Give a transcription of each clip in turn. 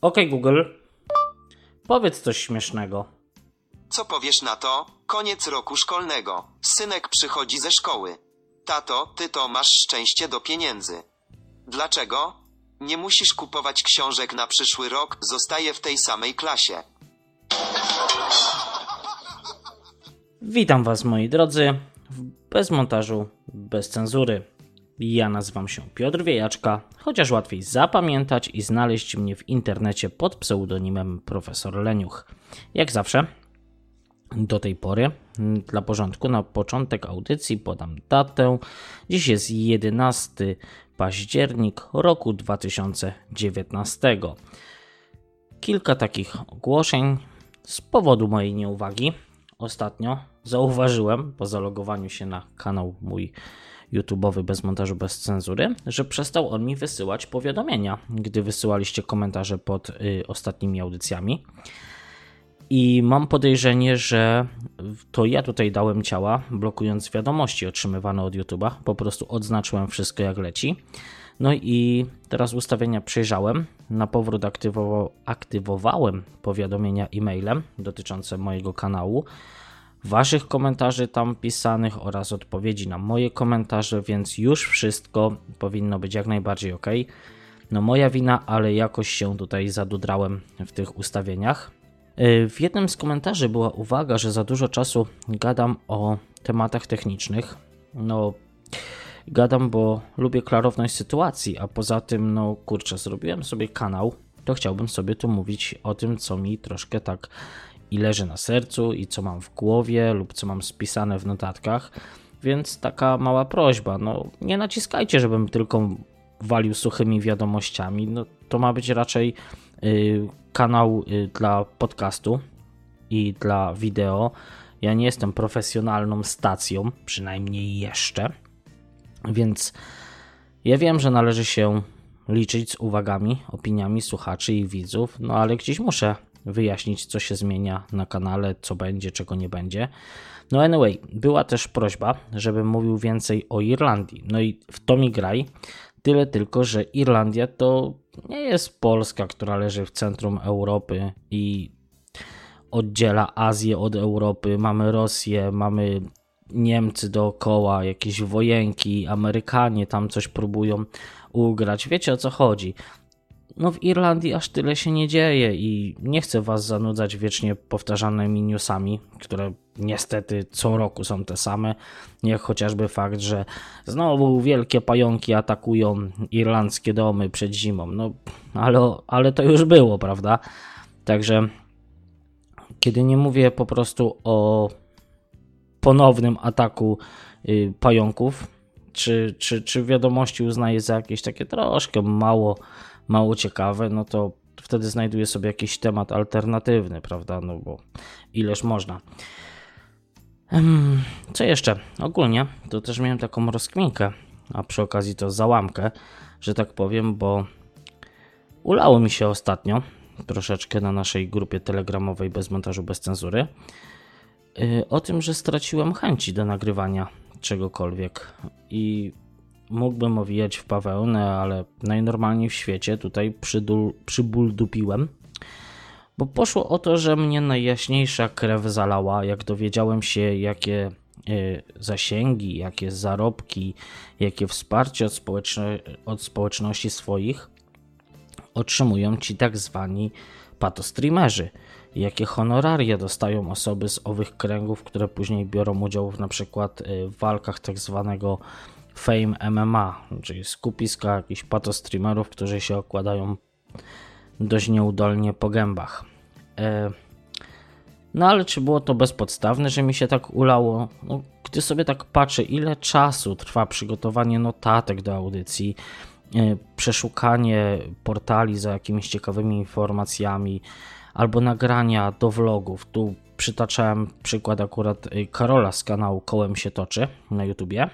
Okej, Google. Powiedz coś śmiesznego. Co powiesz na to? Koniec roku szkolnego. Synek przychodzi ze szkoły. Tato, ty to masz szczęście do pieniędzy. Dlaczego? Nie musisz kupować książek na przyszły rok, zostaje w tej samej klasie. Witam Was, moi drodzy, bez montażu, bez cenzury. Ja nazywam się Piotr Wiejaczka, chociaż łatwiej zapamiętać i znaleźć mnie w internecie pod pseudonimem Profesor Leniuch. Jak zawsze, do tej pory, dla porządku, na początek audycji podam datę. Dziś jest 11 październik roku 2019. Kilka takich ogłoszeń z powodu mojej nieuwagi. Ostatnio zauważyłem po zalogowaniu się na kanał mój YouTube'owy bez montażu, bez cenzury, że przestał on mi wysyłać powiadomienia, gdy wysyłaliście komentarze pod y, ostatnimi audycjami. I mam podejrzenie, że to ja tutaj dałem ciała, blokując wiadomości otrzymywane od YouTube'a. Po prostu odznaczyłem wszystko jak leci. No i teraz ustawienia przejrzałem. Na powrót aktywował, aktywowałem powiadomienia e-mailem dotyczące mojego kanału, waszych komentarzy tam pisanych oraz odpowiedzi na moje komentarze, więc już wszystko powinno być jak najbardziej ok. No moja wina, ale jakoś się tutaj zadudrałem w tych ustawieniach. W jednym z komentarzy była uwaga, że za dużo czasu gadam o tematach technicznych. No, gadam, bo lubię klarowność sytuacji, a poza tym, no kurczę, zrobiłem sobie kanał, to chciałbym sobie tu mówić o tym, co mi troszkę tak i leży na sercu, i co mam w głowie, lub co mam spisane w notatkach. Więc taka mała prośba, no nie naciskajcie, żebym tylko walił suchymi wiadomościami. No, to ma być raczej y, kanał y, dla podcastu i dla wideo. Ja nie jestem profesjonalną stacją, przynajmniej jeszcze. Więc ja wiem, że należy się liczyć z uwagami, opiniami słuchaczy i widzów, no ale gdzieś muszę wyjaśnić, co się zmienia na kanale, co będzie, czego nie będzie. No anyway, była też prośba, żebym mówił więcej o Irlandii. No i w to mi graj. Tyle tylko, że Irlandia to nie jest Polska, która leży w centrum Europy i oddziela Azję od Europy. Mamy Rosję, mamy Niemcy dookoła, jakieś wojenki, Amerykanie tam coś próbują ugrać. Wiecie o co chodzi. No w Irlandii aż tyle się nie dzieje i nie chcę was zanudzać wiecznie powtarzanymi newsami, które niestety co roku są te same, jak chociażby fakt, że znowu wielkie pająki atakują irlandzkie domy przed zimą. No, ale, ale to już było, prawda? Także kiedy nie mówię po prostu o ponownym ataku y, pająków, czy, czy, czy wiadomości uznaję za jakieś takie troszkę mało, mało ciekawe, no to wtedy znajduję sobie jakiś temat alternatywny, prawda? No bo ileż można. Co jeszcze? Ogólnie to też miałem taką rozkminkę, a przy okazji to załamkę, że tak powiem, bo ulało mi się ostatnio troszeczkę na naszej grupie telegramowej bez montażu, bez cenzury y, o tym, że straciłem chęci do nagrywania czegokolwiek i mógłbym owijać w bawełnę, ale najnormalniej w świecie tutaj przydul, przybuldupiłem bo poszło o to, że mnie najjaśniejsza krew zalała, jak dowiedziałem się, jakie e, zasięgi, jakie zarobki, jakie wsparcie od, od społeczności swoich otrzymują ci tak zwani patostreamerzy. Jakie honoraria dostają osoby z owych kręgów, które później biorą udział w na przykład e, w walkach tak zwanego Fame MMA, czyli skupiska jakichś patostreamerów, którzy się okładają dość nieudolnie po gębach. E, no ale czy było to bezpodstawne, że mi się tak ulało? No, gdy sobie tak patrzę, ile czasu trwa przygotowanie notatek do audycji, e, przeszukanie portali za jakimiś ciekawymi informacjami, albo nagrania do vlogów. Tu przytaczałem przykład akurat e, Karola z kanału Kołem się toczy na YouTubie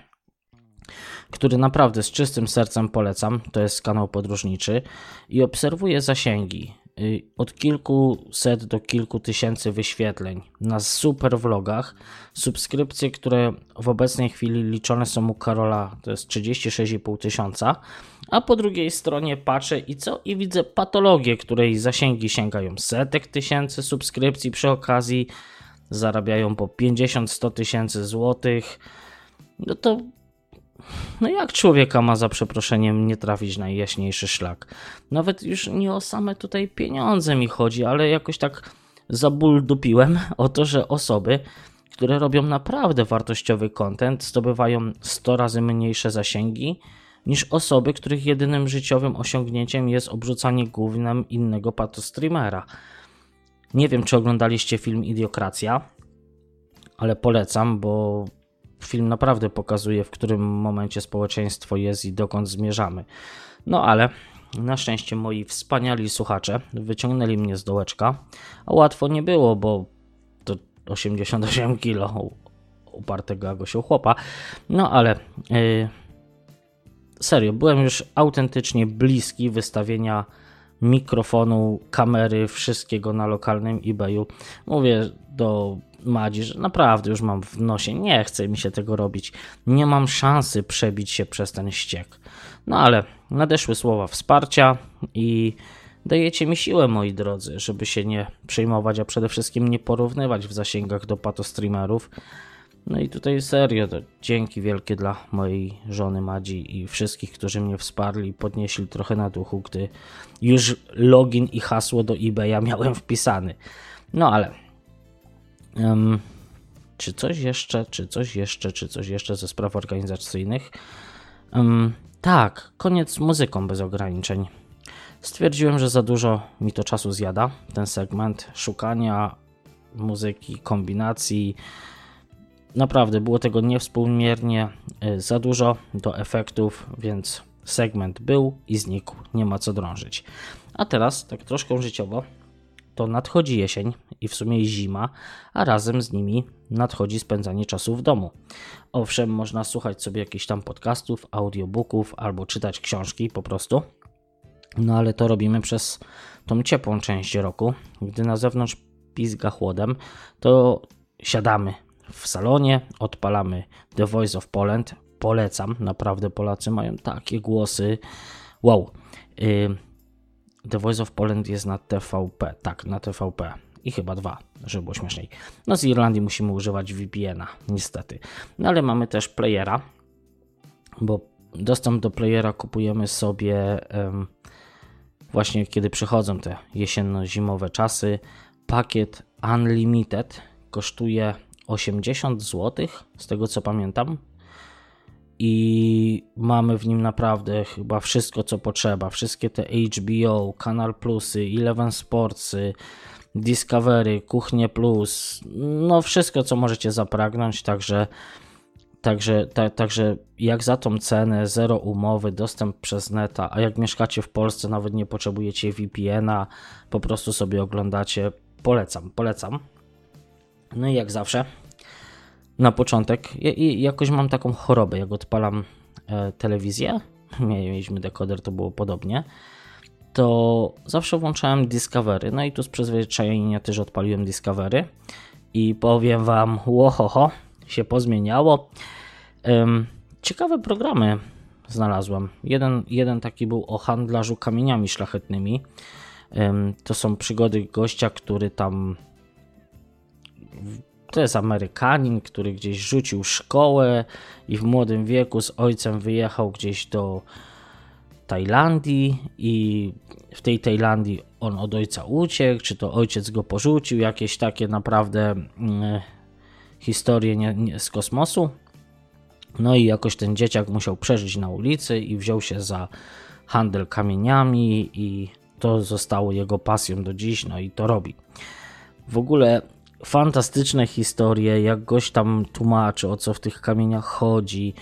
który naprawdę z czystym sercem polecam. To jest kanał podróżniczy i obserwuję zasięgi. y, od kilkuset do kilku tysięcy wyświetleń na super vlogach. Subskrypcje, które w obecnej chwili liczone są u Karola, to jest 36,5 tysiąca. A po drugiej stronie patrzę i co? I widzę patologię, której zasięgi sięgają setek tysięcy subskrypcji przy okazji, zarabiają po 50-100 tysięcy złotych. No to no jak człowieka ma za przeproszeniem nie trafić na jaśniejszy szlak? Nawet już nie o same tutaj pieniądze mi chodzi, ale jakoś tak zabuldupiłem o to, że osoby, które robią naprawdę wartościowy content, zdobywają 100 razy mniejsze zasięgi niż osoby, których jedynym życiowym osiągnięciem jest obrzucanie głównym innego patostreamera. Nie wiem, czy oglądaliście film Idiokracja, ale polecam, bo film naprawdę pokazuje, w którym momencie społeczeństwo jest i dokąd zmierzamy. No ale na szczęście moi wspaniali słuchacze wyciągnęli mnie z dołeczka, a łatwo nie było, bo to 88 kg upartego Agosiu chłopa. No ale yy, serio, byłem już autentycznie bliski wystawienia mikrofonu, kamery, wszystkiego na lokalnym eBayu. Mówię do Madzi, że naprawdę już mam w nosie, nie chce mi się tego robić. Nie mam szansy przebić się przez ten ściek. No ale nadeszły słowa wsparcia i dajecie mi siłę, moi drodzy, żeby się nie przejmować, a przede wszystkim nie porównywać w zasięgach do patostreamerów. No i tutaj serio, to dzięki wielkie dla mojej żony Madzi i wszystkich, którzy mnie wsparli i podnieśli trochę na duchu, gdy już login i hasło do eBaya miałem wpisany. No ale um, czy coś jeszcze, czy coś jeszcze, czy coś jeszcze ze spraw organizacyjnych? Um, tak, koniec z muzyką bez ograniczeń. Stwierdziłem, że za dużo mi to czasu zjada, ten segment szukania muzyki, kombinacji, Naprawdę było tego niewspółmiernie y, za dużo do efektów, więc segment był i znikł, nie ma co drążyć. A teraz, tak troszkę życiowo, to nadchodzi jesień i w sumie zima, a razem z nimi nadchodzi spędzanie czasu w domu. Owszem, można słuchać sobie jakichś tam podcastów, audiobooków albo czytać książki po prostu, no ale to robimy przez tą ciepłą część roku. Gdy na zewnątrz pizga chłodem, to siadamy w salonie, odpalamy The Voice of Poland. Polecam, naprawdę Polacy mają takie głosy. Wow. The Voice of Poland jest na TVP, tak, na TVP i chyba dwa, żeby było śmieszniej. No z Irlandii musimy używać VPN-a, niestety. No ale mamy też playera, bo dostęp do playera kupujemy sobie um, właśnie kiedy przychodzą te jesienno-zimowe czasy. Pakiet Unlimited kosztuje 80 zł, z tego co pamiętam. I mamy w nim naprawdę chyba wszystko, co potrzeba. Wszystkie te HBO, Kanal Plusy, Eleven Sportsy, Discovery, Kuchnie Plus, no wszystko, co możecie zapragnąć. Także, także, ta, także jak za tą cenę, zero umowy, dostęp przez neta, a jak mieszkacie w Polsce, nawet nie potrzebujecie VPN-a, po prostu sobie oglądacie. Polecam, polecam. No i jak zawsze, na początek, ja, jakoś mam taką chorobę, jak odpalam e, telewizję, mieliśmy dekoder, to było podobnie, to zawsze włączałem Discovery. No i tu z przyzwyczajenia też odpaliłem Discovery i powiem Wam, łohoho, się pozmieniało. ciekawe programy znalazłem. Jeden, jeden taki był o handlarzu kamieniami szlachetnymi. to są przygody gościa, który tam to jest Amerykanin, który gdzieś rzucił szkołę i w młodym wieku z ojcem wyjechał gdzieś do Tajlandii i w tej Tajlandii on od ojca uciekł, czy to ojciec go porzucił, jakieś takie naprawdę mm, historie nie, nie, z kosmosu. No i jakoś ten dzieciak musiał przeżyć na ulicy i wziął się za handel kamieniami i to zostało jego pasją do dziś, no i to robi. W ogóle fantastyczne historie, jak goś tam tłumaczy, o co w tych kamieniach chodzi.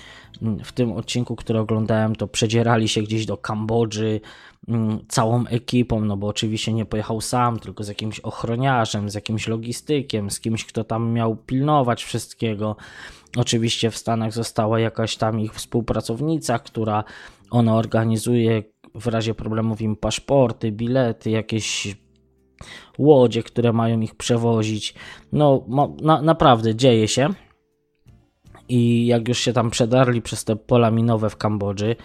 W tym odcinku, który oglądałem, to przedzierali się gdzieś do Kambodży mm, całą ekipą, no bo oczywiście nie pojechał sam, tylko z jakimś ochroniarzem, z jakimś logistykiem, z kimś, kto tam miał pilnować wszystkiego. Oczywiście w Stanach została jakaś tam ich współpracownica, która ona organizuje w razie problemów im paszporty, bilety, jakieś łodzie, które mają ich przewozić. No, na, naprawdę dzieje się. I jak już się tam przedarli przez te pola minowe w Kambodży,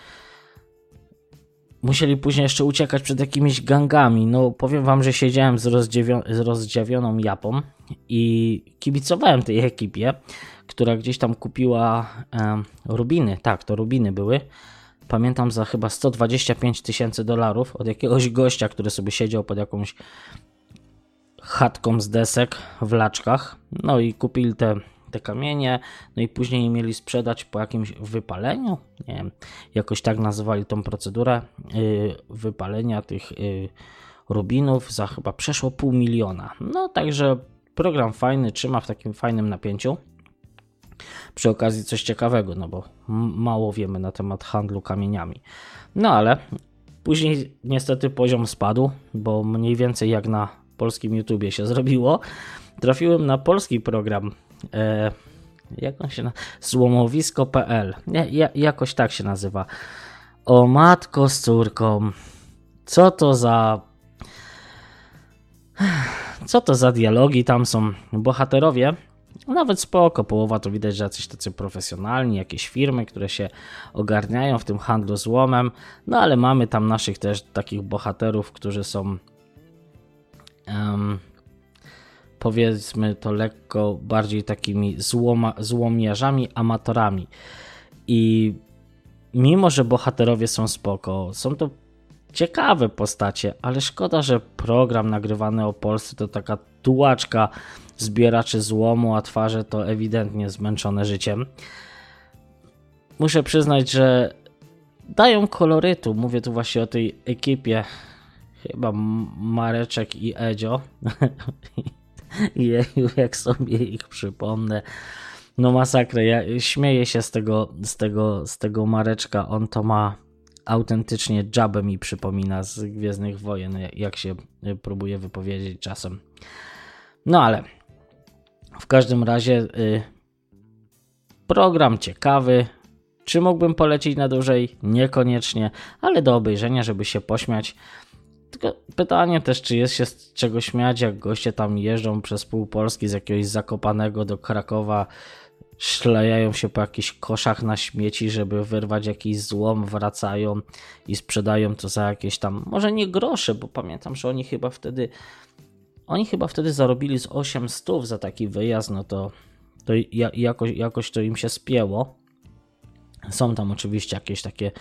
musieli później jeszcze uciekać przed jakimiś gangami. No, powiem wam, że siedziałem z, z rozdziawioną japą i kibicowałem tej ekipie, która gdzieś tam kupiła e, rubiny. Tak, to rubiny były. Pamiętam za chyba 125 tysięcy dolarów od jakiegoś gościa, który sobie siedział pod jakąś chatką z desek w laczkach. No i kupili te te kamienie, no i później mieli sprzedać po jakimś wypaleniu, nie wiem, jakoś tak nazywali tą procedurę yy, wypalenia tych yy, rubinów za chyba przeszło pół miliona. No także program fajny, trzyma w takim fajnym napięciu. Przy okazji coś ciekawego, no bo mało wiemy na temat handlu kamieniami. No ale później niestety poziom spadł, bo mniej więcej jak na polskim YouTubie się zrobiło. Trafiłem na polski program e, jak on się nazywa? Złomowisko.pl. Ja, jakoś tak się nazywa. O matko z córką. Co to za. Co to za dialogi tam są? Bohaterowie. Nawet spoko, połowa to widać, że jacyś tacy profesjonalni, jakieś firmy, które się ogarniają w tym handlu złomem. No ale mamy tam naszych też takich bohaterów, którzy są. Um, powiedzmy to lekko, bardziej takimi złoma, złomiarzami, amatorami. I mimo, że bohaterowie są spoko, są to ciekawe postacie, ale szkoda, że program nagrywany o Polsce to taka tułaczka zbieraczy złomu, a twarze to ewidentnie zmęczone życiem. Muszę przyznać, że dają kolorytu. Mówię tu właśnie o tej ekipie. Chyba Mareczek i Edzio. Jeju, jak sobie ich przypomnę. No masakra, ja śmieję się z tego, z tego, z tego Mareczka, on to ma autentycznie Jabę mi przypomina z Gwiezdnych Wojen, jak się próbuje wypowiedzieć czasem. No ale w każdym razie y, program ciekawy. Czy mógłbym polecić na dłużej? Niekoniecznie, ale do obejrzenia, żeby się pośmiać. Tylko pytanie też, czy jest się z czego śmiać, jak goście tam jeżdżą przez pół Polski z jakiegoś Zakopanego do Krakowa, szlejają się po jakichś koszach na śmieci, żeby wyrwać jakiś złom, wracają i sprzedają to za jakieś tam, może nie grosze, bo pamiętam, że oni chyba wtedy oni chyba wtedy zarobili z 800 za taki wyjazd, no to, to jakoś, jakoś to im się spięło. Są tam oczywiście jakieś takie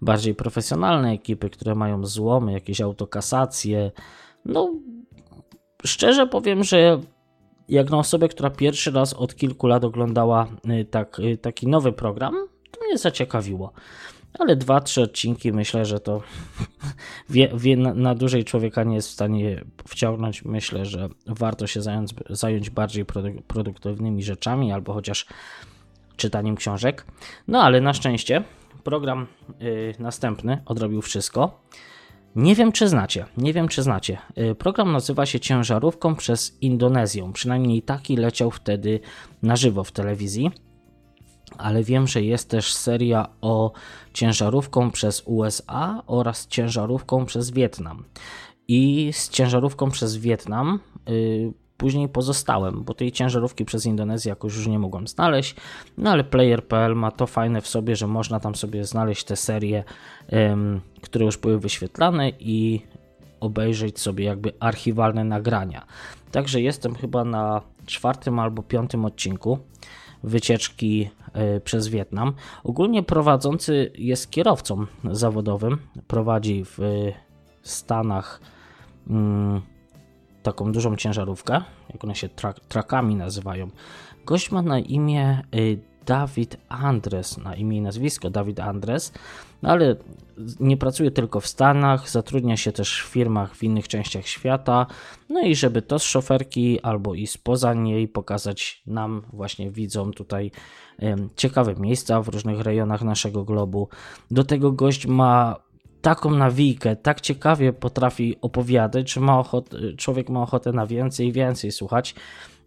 bardziej profesjonalne ekipy, które mają złomy, jakieś autokasacje. No, szczerze powiem, że jak na osobę, która pierwszy raz od kilku lat oglądała y, tak, y, taki nowy program, to mnie zaciekawiło. Ale dwa, trzy odcinki myślę, że to wie, wie, na, dłużej człowieka nie jest w stanie wciągnąć. Myślę, że warto się zająć, zająć bardziej produktywnymi rzeczami albo chociaż czytaniem książek. No ale na szczęście program yy, następny odrobił wszystko. Nie wiem, czy znacie. Nie wiem, czy znacie. Yy, program nazywa się Ciężarówką przez Indonezję. Przynajmniej taki leciał wtedy na żywo w telewizji. Ale wiem, że jest też seria o ciężarówką przez USA oraz ciężarówką przez Wietnam. I z ciężarówką przez Wietnam yy, później pozostałem, bo tej ciężarówki przez Indonezję jakoś już nie mogłem znaleźć, no ale Player.pl ma to fajne w sobie, że można tam sobie znaleźć te serie, które już były wyświetlane i obejrzeć sobie jakby archiwalne nagrania. Także jestem chyba na czwartym albo piątym odcinku wycieczki y, przez Wietnam. Ogólnie prowadzący jest kierowcą zawodowym, prowadzi w y, Stanach y, taką dużą ciężarówkę, jak one się trak, trakami nazywają. Gość ma na imię y, Dawid Andres, na imię i nazwisko Dawid Andres, no ale nie pracuje tylko w Stanach, zatrudnia się też w firmach w innych częściach świata, no i żeby to z szoferki albo i spoza niej pokazać nam, właśnie widzom tutaj ciekawe miejsca w różnych rejonach naszego globu. Do tego gość ma taką nawijkę, tak ciekawie potrafi opowiadać, ma człowiek ma ochotę na więcej i więcej słuchać.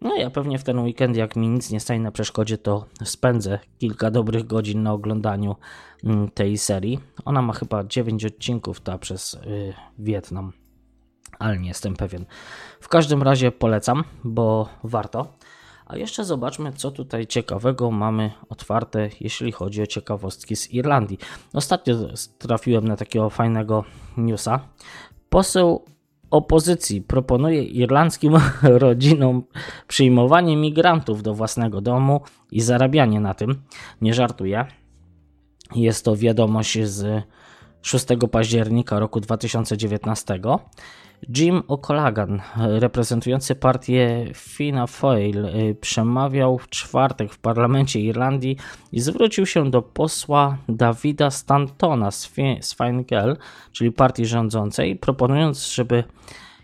No ja pewnie w ten weekend, jak mi nic nie stanie na przeszkodzie, to spędzę kilka dobrych godzin na oglądaniu mm, tej serii. Ona ma chyba 9 odcinków ta przez yy, Wietnam. ale nie jestem pewien. W każdym razie polecam, bo warto. A jeszcze zobaczmy, co tutaj ciekawego mamy otwarte, jeśli chodzi o ciekawostki z Irlandii. Ostatnio trafiłem na takiego fajnego newsa. Poseł opozycji proponuje irlandzkim rodzinom przyjmowanie migrantów do własnego domu i zarabianie na tym. Nie żartuję. Jest to wiadomość z 6 października roku 2019. Jim O'Callaghan, reprezentujący partię Fina Foyle, y, przemawiał w czwartek w parlamencie Irlandii i zwrócił się do posła Davida Stantona z Fine Gael, czyli partii rządzącej, proponując, żeby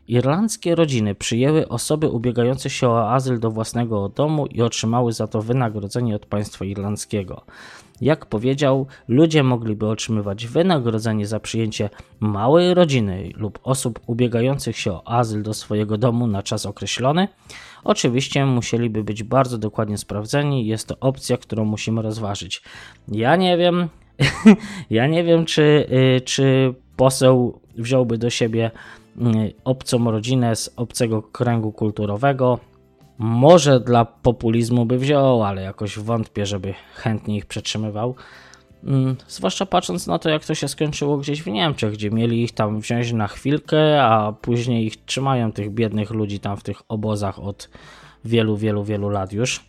irlandzkie rodziny przyjęły osoby ubiegające się o azyl do własnego domu i otrzymały za to wynagrodzenie od państwa irlandzkiego. Jak powiedział, ludzie mogliby otrzymywać wynagrodzenie za przyjęcie małej rodziny lub osób ubiegających się o azyl do swojego domu na czas określony. Oczywiście musieliby być bardzo dokładnie sprawdzeni, jest to opcja, którą musimy rozważyć. Ja nie wiem, ja nie wiem, czy, y, czy poseł wziąłby do siebie y, obcą rodzinę z obcego kręgu kulturowego. Może dla populizmu by wziął, ale jakoś wątpię, żeby chętnie ich przetrzymywał. Mm, zwłaszcza patrząc na to, jak to się skończyło gdzieś w Niemczech, gdzie mieli ich tam wziąć na chwilkę, a później ich trzymają, tych biednych ludzi tam w tych obozach od wielu, wielu, wielu lat już.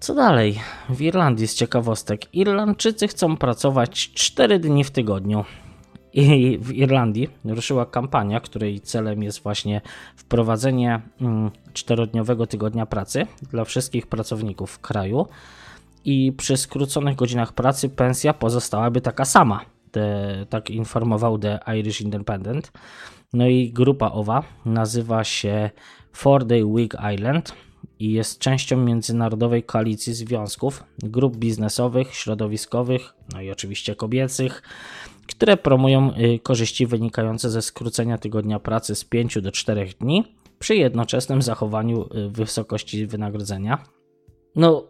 Co dalej? W Irlandii z ciekawostek. Irlandczycy chcą pracować 4 dni w tygodniu. I w Irlandii ruszyła kampania, której celem jest właśnie wprowadzenie mm, czterodniowego tygodnia pracy dla wszystkich pracowników w kraju. I przy skróconych godzinach pracy pensja pozostałaby taka sama. Te, tak informował The Irish Independent. No i grupa owa nazywa się Four Day Week Island i jest częścią międzynarodowej koalicji związków, grup biznesowych, środowiskowych, no i oczywiście kobiecych, które promują y, korzyści wynikające ze skrócenia tygodnia pracy z 5 do 4 dni przy jednoczesnym zachowaniu y, wysokości wynagrodzenia. No,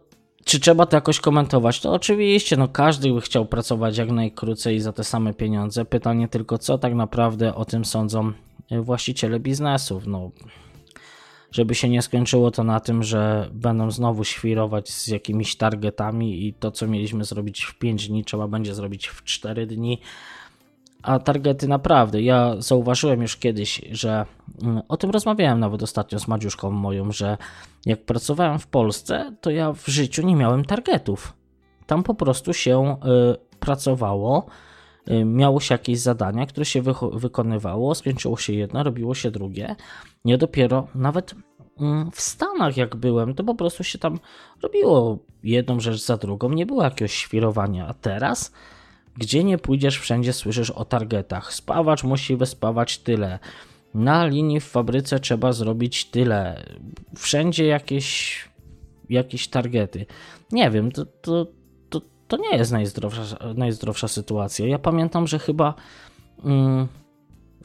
czy trzeba to jakoś komentować? To oczywiście, no każdy by chciał pracować jak najkrócej za te same pieniądze. Pytanie tylko, co tak naprawdę o tym sądzą y, właściciele biznesów. No, żeby się nie skończyło to na tym, że będą znowu świrować z jakimiś targetami i to, co mieliśmy zrobić w 5 dni, trzeba będzie zrobić w 4 dni. A targety naprawdę, ja zauważyłem już kiedyś, że mm, o tym rozmawiałem nawet ostatnio z Madziuszką moją, że jak pracowałem w Polsce, to ja w życiu nie miałem targetów. Tam po prostu się y, pracowało, y, miało się jakieś zadania, które się wykonywało, skończyło się jedno, robiło się drugie. Nie dopiero nawet w Stanach, jak byłem, to po prostu się tam robiło jedną rzecz za drugą, nie było jakiegoś świrowania. A teraz, gdzie nie pójdziesz, wszędzie słyszysz o targetach. Spawacz musi wyspawać tyle. Na linii w fabryce trzeba zrobić tyle. Wszędzie jakieś, jakieś targety. Nie wiem, to, to, to, to nie jest najzdrowsza, najzdrowsza sytuacja. Ja pamiętam, że chyba. Mm,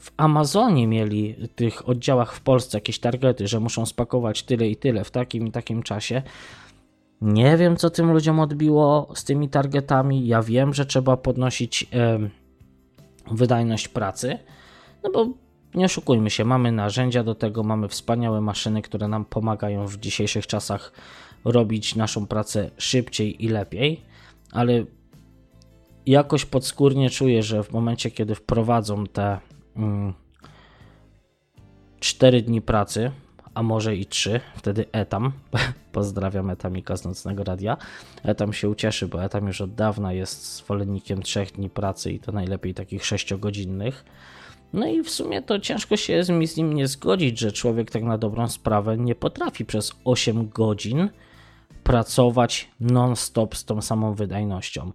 w Amazonie mieli tych oddziałach w Polsce jakieś targety, że muszą spakować tyle i tyle w takim i takim czasie. Nie wiem, co tym ludziom odbiło z tymi targetami. Ja wiem, że trzeba podnosić e, wydajność pracy, no bo nie oszukujmy się, mamy narzędzia do tego, mamy wspaniałe maszyny, które nam pomagają w dzisiejszych czasach robić naszą pracę szybciej i lepiej, ale jakoś podskórnie czuję, że w momencie, kiedy wprowadzą te 4 mm. dni pracy, a może i 3, wtedy Etam, pozdrawiam Etamika z Nocnego Radia, Etam się ucieszy, bo Etam już od dawna jest zwolennikiem 3 dni pracy i to najlepiej takich 6-godzinnych. No i w sumie to ciężko się z, mi z nim nie zgodzić, że człowiek tak na dobrą sprawę nie potrafi przez 8 godzin pracować non-stop z tą samą wydajnością.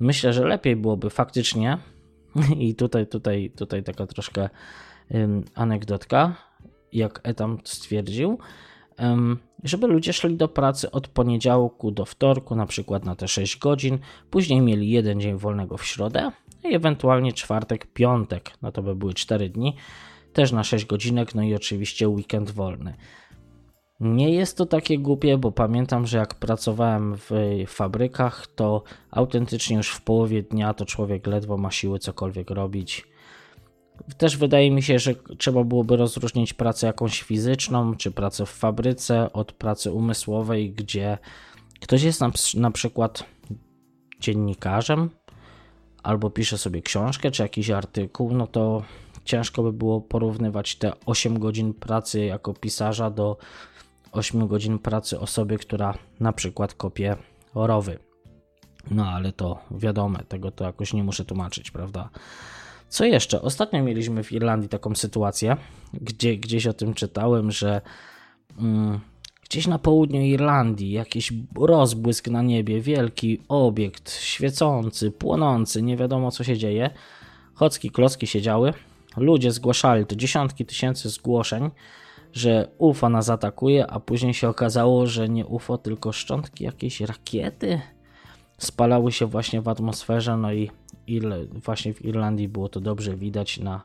Myślę, że lepiej byłoby faktycznie I tutaj, tutaj, tutaj taka troszkę anegdotka, jak Etam stwierdził, żeby ludzie szli do pracy od poniedziałku do wtorku, na przykład na te 6 godzin, później mieli jeden dzień wolnego w środę i ewentualnie czwartek, piątek, no to by były 4 dni, też na 6 godzinek, no i oczywiście weekend wolny. Nie jest to takie głupie, bo pamiętam, że jak pracowałem w fabrykach, to autentycznie już w połowie dnia to człowiek ledwo ma siły cokolwiek robić. też wydaje mi się, że trzeba byłoby rozróżnić pracę jakąś fizyczną, czy pracę w fabryce od pracy umysłowej, gdzie ktoś jest na, na przykład dziennikarzem albo pisze sobie książkę czy jakiś artykuł, no to ciężko by było porównywać te 8 godzin pracy jako pisarza do 8 godzin pracy osoby, która na przykład kopie rowy. No ale to wiadomo, tego to jakoś nie muszę tłumaczyć, prawda? Co jeszcze? Ostatnio mieliśmy w Irlandii taką sytuację, gdzie gdzieś o tym czytałem, że mm, gdzieś na południu Irlandii jakiś rozbłysk na niebie, wielki obiekt świecący, płonący, nie wiadomo co się dzieje. Chocki klocki się działy, ludzie zgłaszali to dziesiątki tysięcy zgłoszeń, że UFO nas atakuje, a później się okazało, że nie UFO, tylko szczątki jakiejś rakiety spalały się właśnie w atmosferze, no i ile właśnie w Irlandii było to dobrze widać na,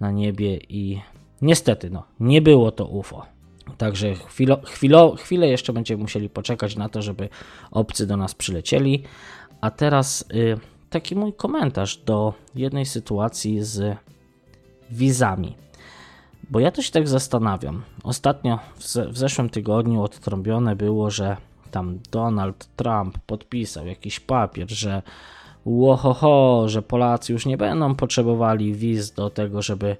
na niebie i niestety no, nie było to UFO. Także chwilo, chwilo, chwilę jeszcze będziemy musieli poczekać na to, żeby obcy do nas przylecieli. A teraz y, taki mój komentarz do jednej sytuacji z wizami. Bo ja to się tak zastanawiam. Ostatnio w, zeszłym tygodniu odtrąbione było, że tam Donald Trump podpisał jakiś papier, że łohoho, że Polacy już nie będą potrzebowali wiz do tego, żeby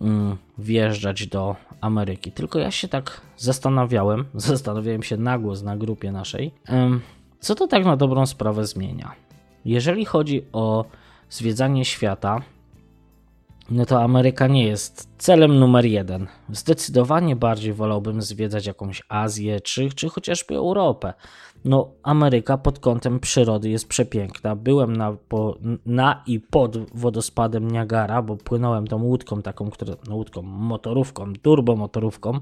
mm, wjeżdżać do Ameryki. Tylko ja się tak zastanawiałem, zastanawiałem się na głos na grupie naszej, co to tak na dobrą sprawę zmienia. Jeżeli chodzi o zwiedzanie świata, no to Ameryka nie jest celem numer jeden. Zdecydowanie bardziej wolałbym zwiedzać jakąś Azję czy, czy chociażby Europę. No, Ameryka pod kątem przyrody jest przepiękna. Byłem na, po, na i pod wodospadem Niagara, bo płynąłem tą łódką taką, która, no łódką, motorówką, turbomotorówką,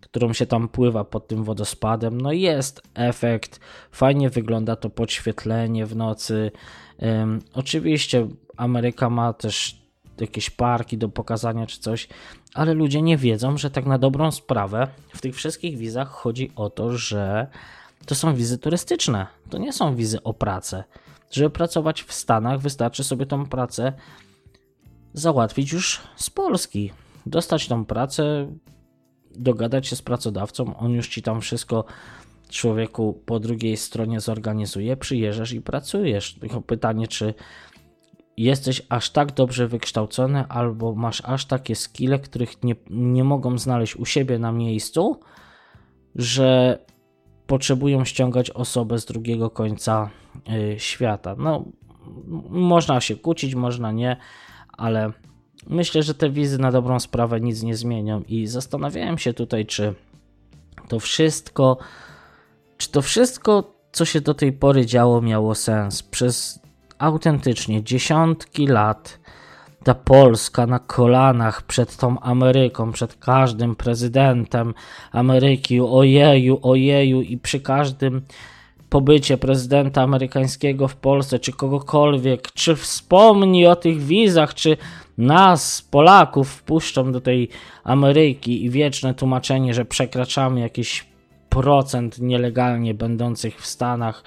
którą się tam pływa pod tym wodospadem. No jest efekt, fajnie wygląda to podświetlenie w nocy. Um, oczywiście Ameryka ma też jakieś parki do pokazania czy coś, ale ludzie nie wiedzą, że tak na dobrą sprawę w tych wszystkich wizach chodzi o to, że to są wizy turystyczne, to nie są wizy o pracę. Żeby pracować w Stanach, wystarczy sobie tą pracę załatwić już z Polski. Dostać tą pracę, dogadać się z pracodawcą, on już ci tam wszystko człowieku po drugiej stronie zorganizuje, przyjeżdżasz i pracujesz. Tylko pytanie, czy jesteś aż tak dobrze wykształcony, albo masz aż takie skille, których nie, nie mogą znaleźć u siebie na miejscu, że potrzebują ściągać osobę z drugiego końca y, świata. No, można się kłócić, można nie, ale myślę, że te wizy na dobrą sprawę nic nie zmienią i zastanawiałem się tutaj, czy to wszystko, czy to wszystko, co się do tej pory działo, miało sens. Przez autentycznie dziesiątki lat ta Polska na kolanach przed tą Ameryką, przed każdym prezydentem Ameryki, ojeju, ojeju i przy każdym pobycie prezydenta amerykańskiego w Polsce, czy kogokolwiek, czy wspomni o tych wizach, czy nas, Polaków, wpuszczą do tej Ameryki i wieczne tłumaczenie, że przekraczamy jakiś procent nielegalnie będących w Stanach.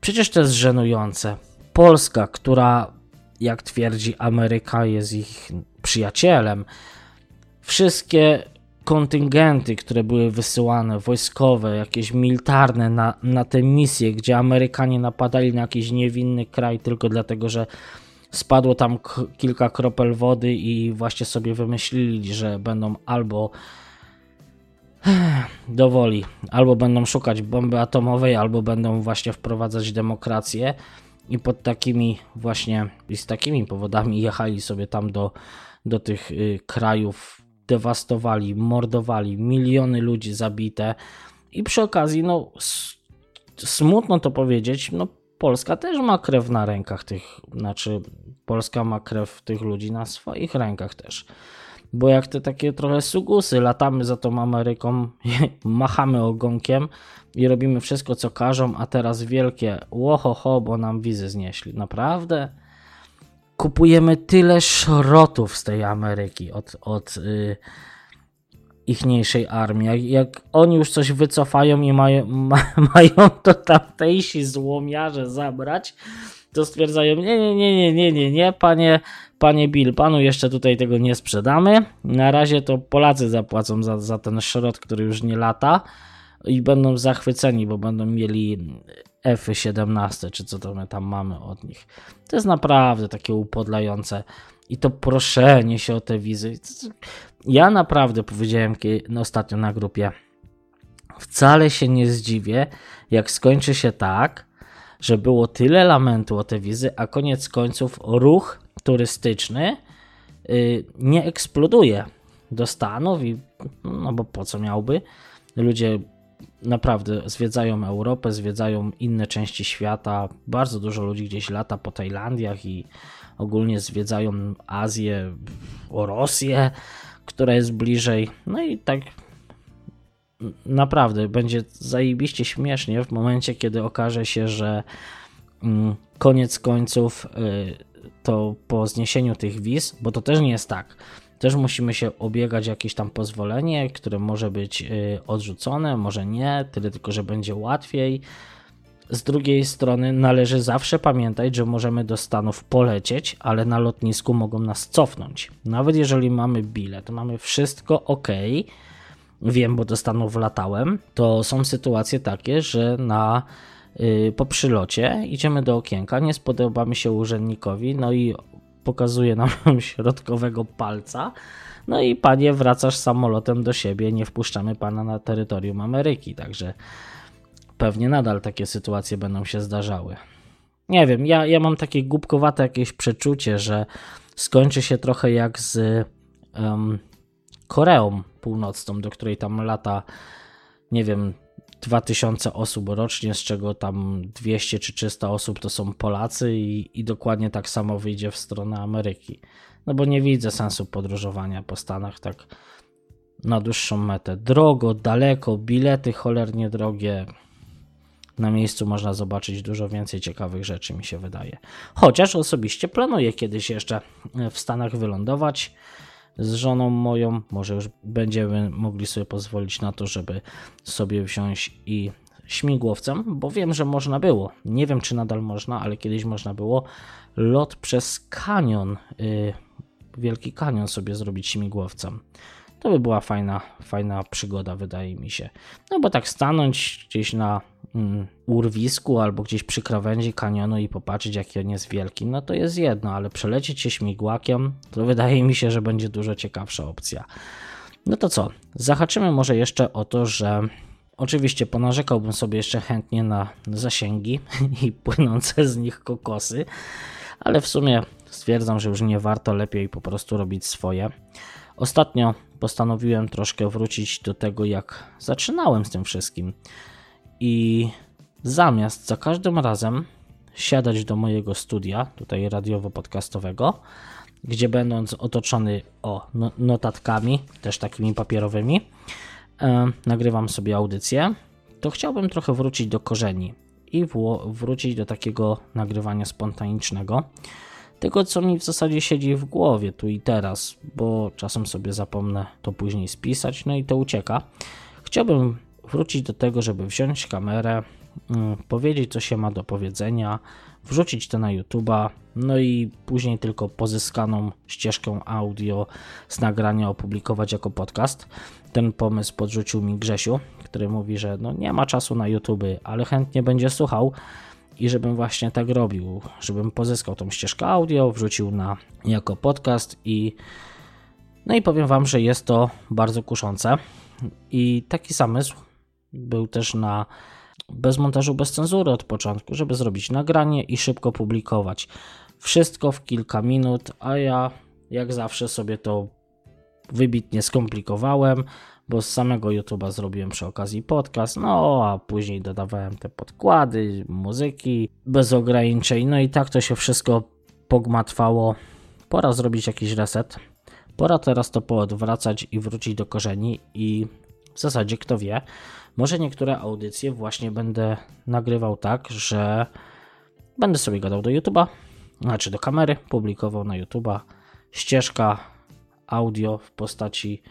Przecież to jest żenujące. Polska, która, jak twierdzi Ameryka, jest ich przyjacielem, wszystkie kontyngenty, które były wysyłane, wojskowe, jakieś militarne na, na te misje, gdzie Amerykanie napadali na jakiś niewinny kraj tylko dlatego, że spadło tam kilka kropel wody i właśnie sobie wymyślili, że będą albo dowoli, albo będą szukać bomby atomowej, albo będą właśnie wprowadzać demokrację i pod takimi właśnie i z takimi powodami jechali sobie tam do, do tych y, krajów, dewastowali, mordowali, miliony ludzi zabite i przy okazji, no smutno to powiedzieć, no Polska też ma krew na rękach tych, znaczy Polska ma krew tych ludzi na swoich rękach też. Bo jak te takie trochę sugusy, latamy za tą Ameryką, machamy ogonkiem, i robimy wszystko, co każą, a teraz wielkie łohoho, bo nam wizy znieśli. Naprawdę? Kupujemy tyle szrotów z tej Ameryki od, od, yy, ichniejszej armii. Jak, jak oni już coś wycofają i mają, ma, mają to tamtejsi złomiarze zabrać, to stwierdzają, nie, nie, nie, nie, nie, nie, nie, panie, panie Bill, panu jeszcze tutaj tego nie sprzedamy. Na razie to Polacy zapłacą za, za ten szrot, który już nie lata i będą zachwyceni, bo będą mieli F-17, czy co to my tam mamy od nich. To jest naprawdę takie upodlające. I to proszenie się o te wizy. Ja naprawdę powiedziałem ostatnio na grupie, wcale się nie zdziwię, jak skończy się tak, że było tyle lamentu o te wizy, a koniec końców ruch turystyczny yy, nie eksploduje do Stanów i no bo po co miałby? Ludzie naprawdę zwiedzają Europę, zwiedzają inne części świata. Bardzo dużo ludzi gdzieś lata po Tajlandiach i ogólnie zwiedzają Azję, Rosję, która jest bliżej. No i tak naprawdę będzie zajebiście śmiesznie w momencie, kiedy okaże się, że mm, koniec końców y, to po zniesieniu tych wiz, bo to też nie jest tak. Też musimy się obiegać jakieś tam pozwolenie, które może być y, odrzucone, może nie, tyle tylko, że będzie łatwiej. Z drugiej strony należy zawsze pamiętać, że możemy do Stanów polecieć, ale na lotnisku mogą nas cofnąć. Nawet jeżeli mamy bilet, mamy wszystko ok, wiem, bo do Stanów latałem, to są sytuacje takie, że na po przylocie. Idziemy do okienka, nie spodobamy się urzędnikowi, no i pokazuje nam środkowego palca. No i panie, wracasz samolotem do siebie, nie wpuszczamy pana na terytorium Ameryki, także pewnie nadal takie sytuacje będą się zdarzały. Nie wiem, ja, ja mam takie głupkowate jakieś przeczucie, że skończy się trochę jak z um, Koreą Północną, do której tam lata, nie wiem, 2000 osób rocznie, z czego tam 200 czy 300 osób to są Polacy i, i dokładnie tak samo wyjdzie w stronę Ameryki. No bo nie widzę sensu podróżowania po Stanach tak na dłuższą metę. Drogo, daleko, bilety cholernie drogie. Na miejscu można zobaczyć dużo więcej ciekawych rzeczy, mi się wydaje. Chociaż osobiście planuję kiedyś jeszcze w Stanach wylądować z żoną moją. Może już będziemy mogli sobie pozwolić na to, żeby sobie wziąć i śmigłowcem, bo wiem, że można było. Nie wiem, czy nadal można, ale kiedyś można było lot przez kanion, yy, wielki kanion sobie zrobić śmigłowcem. To by była fajna, fajna przygoda, wydaje mi się. No bo tak stanąć gdzieś na mm, urwisku albo gdzieś przy krawędzi kanionu i popatrzeć, jaki on jest wielki, no to jest jedno, ale przelecieć się śmigłakiem, to wydaje mi się, że będzie dużo ciekawsza opcja. No to co? Zahaczymy może jeszcze o to, że oczywiście ponarzekałbym sobie jeszcze chętnie na zasięgi i płynące z nich kokosy, ale w sumie stwierdzam, że już nie warto, lepiej po prostu robić swoje. Ostatnio postanowiłem troszkę wrócić do tego, jak zaczynałem z tym wszystkim. I zamiast za każdym razem siadać do mojego studia, tutaj radiowo-podcastowego, gdzie będąc otoczony o no, notatkami, też takimi papierowymi, e, nagrywam sobie audycję, to chciałbym trochę wrócić do korzeni i wrócić do takiego nagrywania spontanicznego tego, co mi w zasadzie siedzi w głowie tu i teraz, bo czasem sobie zapomnę to później spisać, no i to ucieka. Chciałbym wrócić do tego, żeby wziąć kamerę, mm, powiedzieć, co się ma do powiedzenia, wrzucić to na YouTube'a, no i później tylko pozyskaną ścieżkę audio z nagrania opublikować jako podcast. Ten pomysł podrzucił mi Grzesiu, który mówi, że no nie ma czasu na YouTube, ale chętnie będzie słuchał i żebym właśnie tak robił, żebym pozyskał tą ścieżkę audio, wrzucił na jako podcast i no i powiem wam, że jest to bardzo kuszące i taki zamysł był też na bez montażu, bez cenzury od początku, żeby zrobić nagranie i szybko publikować. Wszystko w kilka minut, a ja jak zawsze sobie to wybitnie skomplikowałem bo z samego YouTube'a zrobiłem przy okazji podcast, no a później dodawałem te podkłady, muzyki bez ograniczeń, no i tak to się wszystko pogmatwało. Pora zrobić jakiś reset. Pora teraz to poodwracać i wrócić do korzeni i w zasadzie kto wie, może niektóre audycje właśnie będę nagrywał tak, że będę sobie gadał do YouTube'a, znaczy do kamery, publikował na YouTube'a ścieżka audio w postaci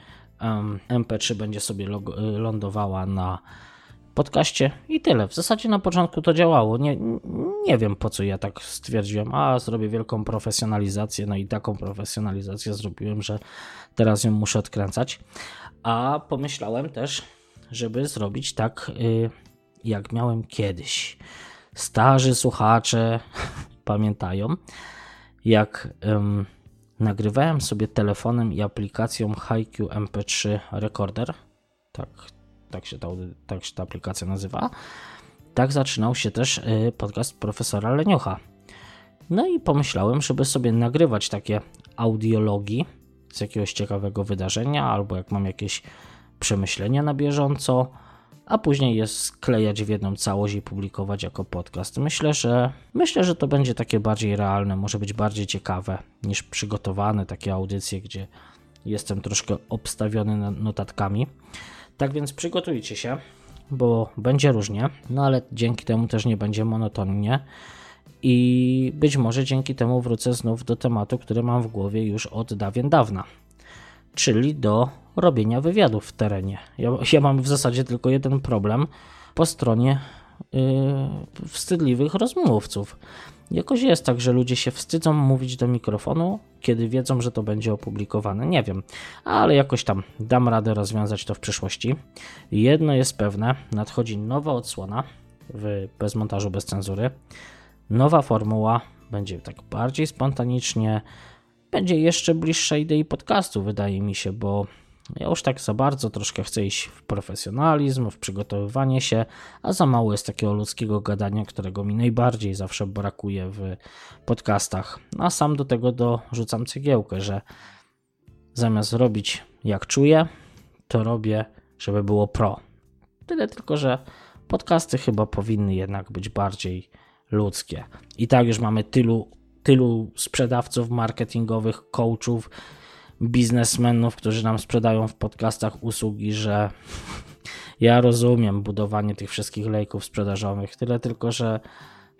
MP3 będzie sobie lądowała na podcaście i tyle. W zasadzie na początku to działało. Nie, nie wiem po co ja tak stwierdziłem, a zrobię wielką profesjonalizację. No i taką profesjonalizację zrobiłem, że teraz ją muszę odkręcać. A pomyślałem też, żeby zrobić tak, y, jak miałem kiedyś. Starzy słuchacze pamiętają, jak nagrywałem sobie telefonem i aplikacją HiQ MP3 Recorder. Tak, tak się, ta, tak się ta aplikacja nazywa. Tak zaczynał się też y, podcast profesora Leniocha. No i pomyślałem, żeby sobie nagrywać takie audiologii z jakiegoś ciekawego wydarzenia, albo jak mam jakieś przemyślenia na bieżąco, a później je sklejać w jedną całość i publikować jako podcast. Myślę, że myślę, że to będzie takie bardziej realne, może być bardziej ciekawe niż przygotowane takie audycje, gdzie jestem troszkę obstawiony notatkami. Tak więc przygotujcie się, bo będzie różnie, no ale dzięki temu też nie będzie monotonnie. I być może dzięki temu wrócę znów do tematu, który mam w głowie już od dawien dawna, czyli do robienia wywiadów w terenie. Ja, ja mam w zasadzie tylko jeden problem po stronie yy, wstydliwych rozmówców. Jakoś jest tak, że ludzie się wstydzą mówić do mikrofonu, kiedy wiedzą, że to będzie opublikowane. Nie wiem, ale jakoś tam dam radę rozwiązać to w przyszłości. Jedno jest pewne: nadchodzi nowa odsłona w bez montażu, bez cenzury. Nowa formuła będzie tak bardziej spontanicznie, będzie jeszcze bliższa idei podcastu, wydaje mi się, bo ja już tak za bardzo troszkę chcę iść w profesjonalizm, w przygotowywanie się, a za mało jest takiego ludzkiego gadania, którego mi najbardziej zawsze brakuje w podcastach. A sam do tego dorzucam cegiełkę, że zamiast robić jak czuję, to robię, żeby było pro. Tyle tylko, że podcasty chyba powinny jednak być bardziej ludzkie. I tak już mamy tylu, tylu sprzedawców marketingowych, coachów, biznesmenów, którzy nam sprzedają w podcastach usługi, że ja rozumiem budowanie tych wszystkich lejków sprzedażowych, tyle tylko, że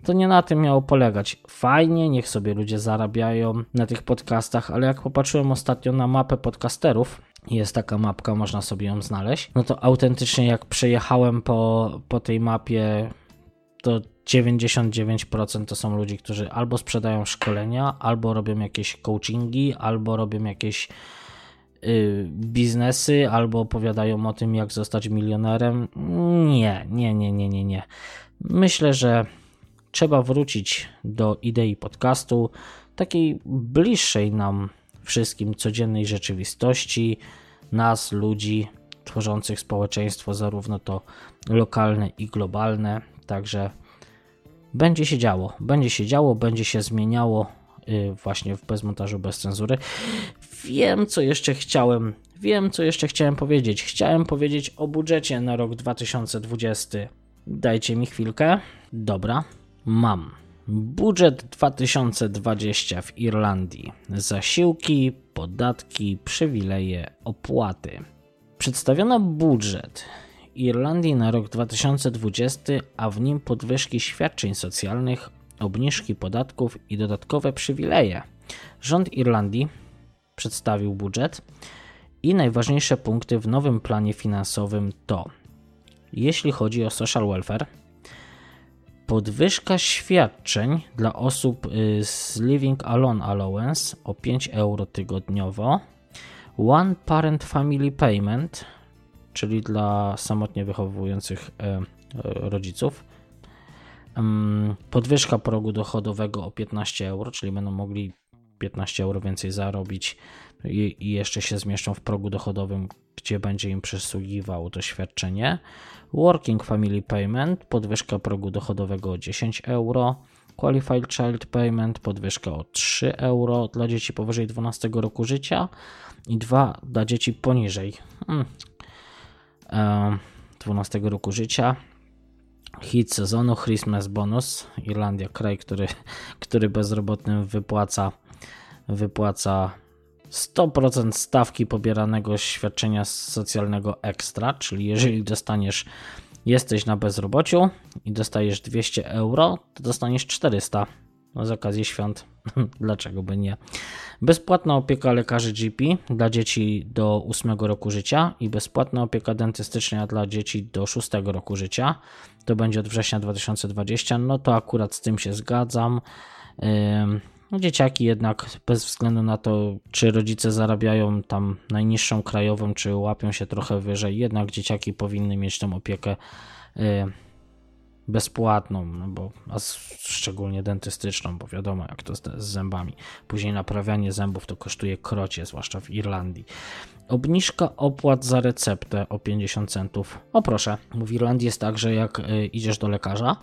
to nie na tym miało polegać. Fajnie, niech sobie ludzie zarabiają na tych podcastach, ale jak popatrzyłem ostatnio na mapę podcasterów, jest taka mapka, można sobie ją znaleźć, no to autentycznie jak przejechałem po, po tej mapie, to 99% to są ludzie, którzy albo sprzedają szkolenia, albo robią jakieś coachingi, albo robią jakieś y, biznesy, albo opowiadają o tym, jak zostać milionerem. Nie, nie, nie, nie, nie, nie. Myślę, że trzeba wrócić do idei podcastu, takiej bliższej nam wszystkim codziennej rzeczywistości, nas, ludzi tworzących społeczeństwo, zarówno to lokalne i globalne. Także będzie się działo, będzie się działo, będzie się zmieniało y, właśnie w bezmontażu, bez cenzury. Wiem, co jeszcze chciałem, wiem, co jeszcze chciałem powiedzieć. Chciałem powiedzieć o budżecie na rok 2020. Dajcie mi chwilkę. Dobra, mam. Budżet 2020 w Irlandii. Zasiłki, podatki, przywileje, opłaty. Przedstawiono budżet Irlandii na rok 2020, a w nim podwyżki świadczeń socjalnych, obniżki podatków i dodatkowe przywileje. Rząd Irlandii przedstawił budżet i najważniejsze punkty w nowym planie finansowym to jeśli chodzi o social welfare, podwyżka świadczeń dla osób y, z Living Alone Allowance o 5 euro tygodniowo, One Parent Family Payment czyli dla samotnie wychowujących e, e, rodziców. Podwyżka progu dochodowego o 15 euro, czyli będą mogli 15 euro więcej zarobić i, jeszcze się zmieszczą w progu dochodowym, gdzie będzie im przysługiwało to świadczenie. Working Family Payment, podwyżka progu dochodowego o 10 euro. Qualified Child Payment, podwyżka o 3 euro dla dzieci powyżej 12 roku życia i 2 dla dzieci poniżej. Hmm, 12 roku życia. Hit sezonu Christmas Bonus. Irlandia, kraj, który, który bezrobotnym wypłaca, wypłaca 100% stawki pobieranego świadczenia socjalnego ekstra, czyli jeżeli dostaniesz, jesteś na bezrobociu i dostajesz 200 euro, to dostaniesz 400. z okazji świąt. Dlaczego by nie? Bezpłatna opieka lekarzy GP dla dzieci do 8 roku życia i bezpłatna opieka dentystyczna dla dzieci do 6 roku życia. To będzie od września 2020. No to akurat z tym się zgadzam. No, dzieciaki jednak bez względu na to, czy rodzice zarabiają tam najniższą krajową, czy łapią się trochę wyżej, jednak dzieciaki powinny mieć tą opiekę bezpłatną, no bo, a szczególnie dentystyczną, bo wiadomo jak to z, z zębami. Później naprawianie zębów to kosztuje krocie, zwłaszcza w Irlandii. Obniżka opłat za receptę o 50 centów. O proszę, w Irlandii jest tak, że jak y, idziesz do lekarza,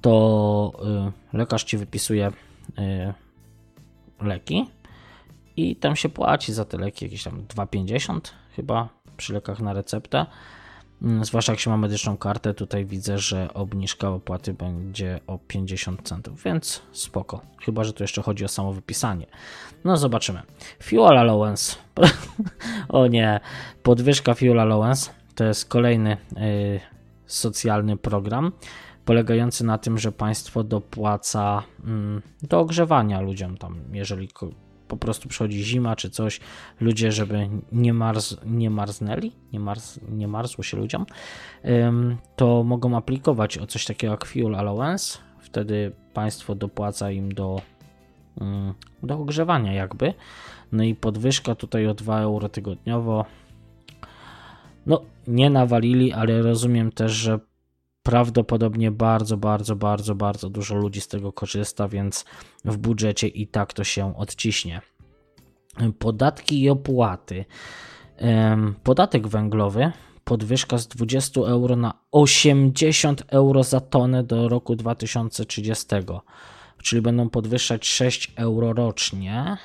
to y, lekarz ci wypisuje y, leki i tam się płaci za te leki jakieś tam 2,50 chyba przy lekach na receptę. Mm, zwłaszcza jak się ma medyczną kartę, tutaj widzę, że obniżka opłaty będzie o 50 centów, więc spoko. Chyba, że tu jeszcze chodzi o samo wypisanie. No zobaczymy. Fuel allowance. o nie, podwyżka fuel allowance to jest kolejny yy, socjalny program polegający na tym, że państwo dopłaca yy, do ogrzewania ludziom tam, jeżeli po prostu przychodzi zima czy coś, ludzie, żeby nie, marz, nie marznęli, nie, marz, nie marzło się ludziom, to mogą aplikować o coś takiego jak Fuel Allowance. Wtedy państwo dopłaca im do, do ogrzewania, jakby. No i podwyżka tutaj o 2 euro tygodniowo. No, nie nawalili, ale rozumiem też, że prawdopodobnie bardzo, bardzo, bardzo, bardzo dużo ludzi z tego korzysta, więc w budżecie i tak to się odciśnie. Podatki i opłaty. Podatek węglowy podwyżka z 20 euro na 80 euro za tonę do roku 2030, czyli będą podwyższać 6 euro rocznie.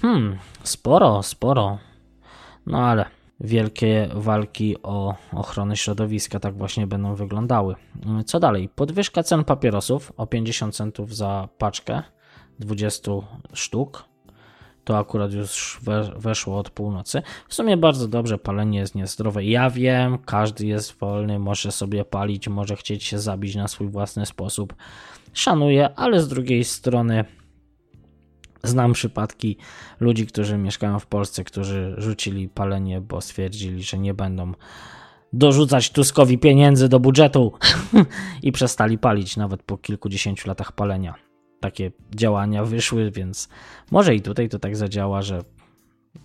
Hmm, sporo, sporo. No ale wielkie walki o ochronę środowiska tak właśnie będą wyglądały. Co dalej? Podwyżka cen papierosów o 50 centów za paczkę 20 sztuk. To akurat już weszło od północy. W sumie bardzo dobrze, palenie jest niezdrowe. Ja wiem, każdy jest wolny, może sobie palić, może chcieć się zabić na swój własny sposób. Szanuję, ale z drugiej strony Znam przypadki ludzi, którzy mieszkają w Polsce, którzy rzucili palenie, bo stwierdzili, że nie będą dorzucać Tuskowi pieniędzy do budżetu i przestali palić nawet po kilkudziesięciu latach palenia. Takie działania wyszły, więc może i tutaj to tak zadziała, że,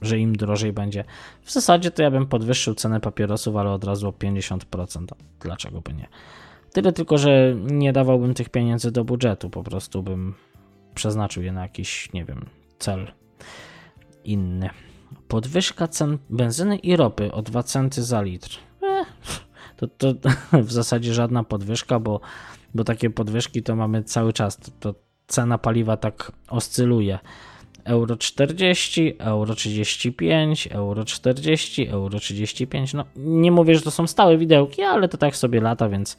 że im drożej będzie. W zasadzie to ja bym podwyższył cenę papierosów, ale od razu o 50%. Dlaczego by nie? Tyle tylko, że nie dawałbym tych pieniędzy do budżetu, po prostu bym przeznaczył je na jakiś, nie wiem, cel inny. Podwyżka cen benzyny i ropy o 2 centy za litr. Eh, to, to w zasadzie żadna podwyżka, bo, bo takie podwyżki to mamy cały czas. To, to cena paliwa tak oscyluje. Euro 40, euro 35, euro 40, euro 35. No nie mówię, że to są stałe widełki, ale to tak sobie lata, więc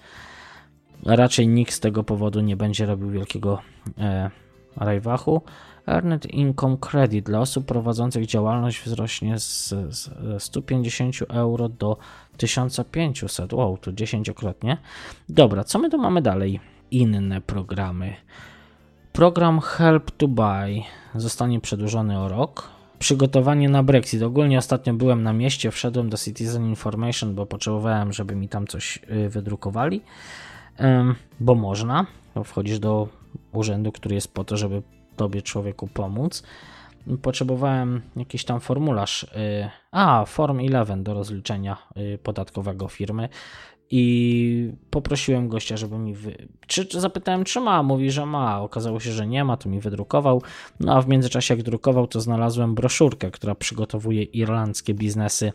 raczej nikt z tego powodu nie będzie robił wielkiego e, Rajwachu. Earned Income Credit dla osób prowadzących działalność wzrośnie z, z 150 euro do 1500. Wow, to dziesięciokrotnie. Dobra, co my tu mamy dalej? Inne programy. Program Help to Buy zostanie przedłużony o rok. Przygotowanie na Brexit. Ogólnie ostatnio byłem na mieście, wszedłem do Citizen Information, bo potrzebowałem, żeby mi tam coś y, wydrukowali, bo można. Wchodzisz do urzędu, który jest po to, żeby tobie człowieku pomóc. Potrzebowałem jakiś tam formularz, y, a Form 11 do rozliczenia y, podatkowego firmy i poprosiłem gościa, żeby mi. Wy... Czy, czy, zapytałem, czy ma? Mówi, że ma. Okazało się, że nie ma, to mi wydrukował. No a w międzyczasie, jak drukował, to znalazłem broszurkę, która przygotowuje irlandzkie biznesy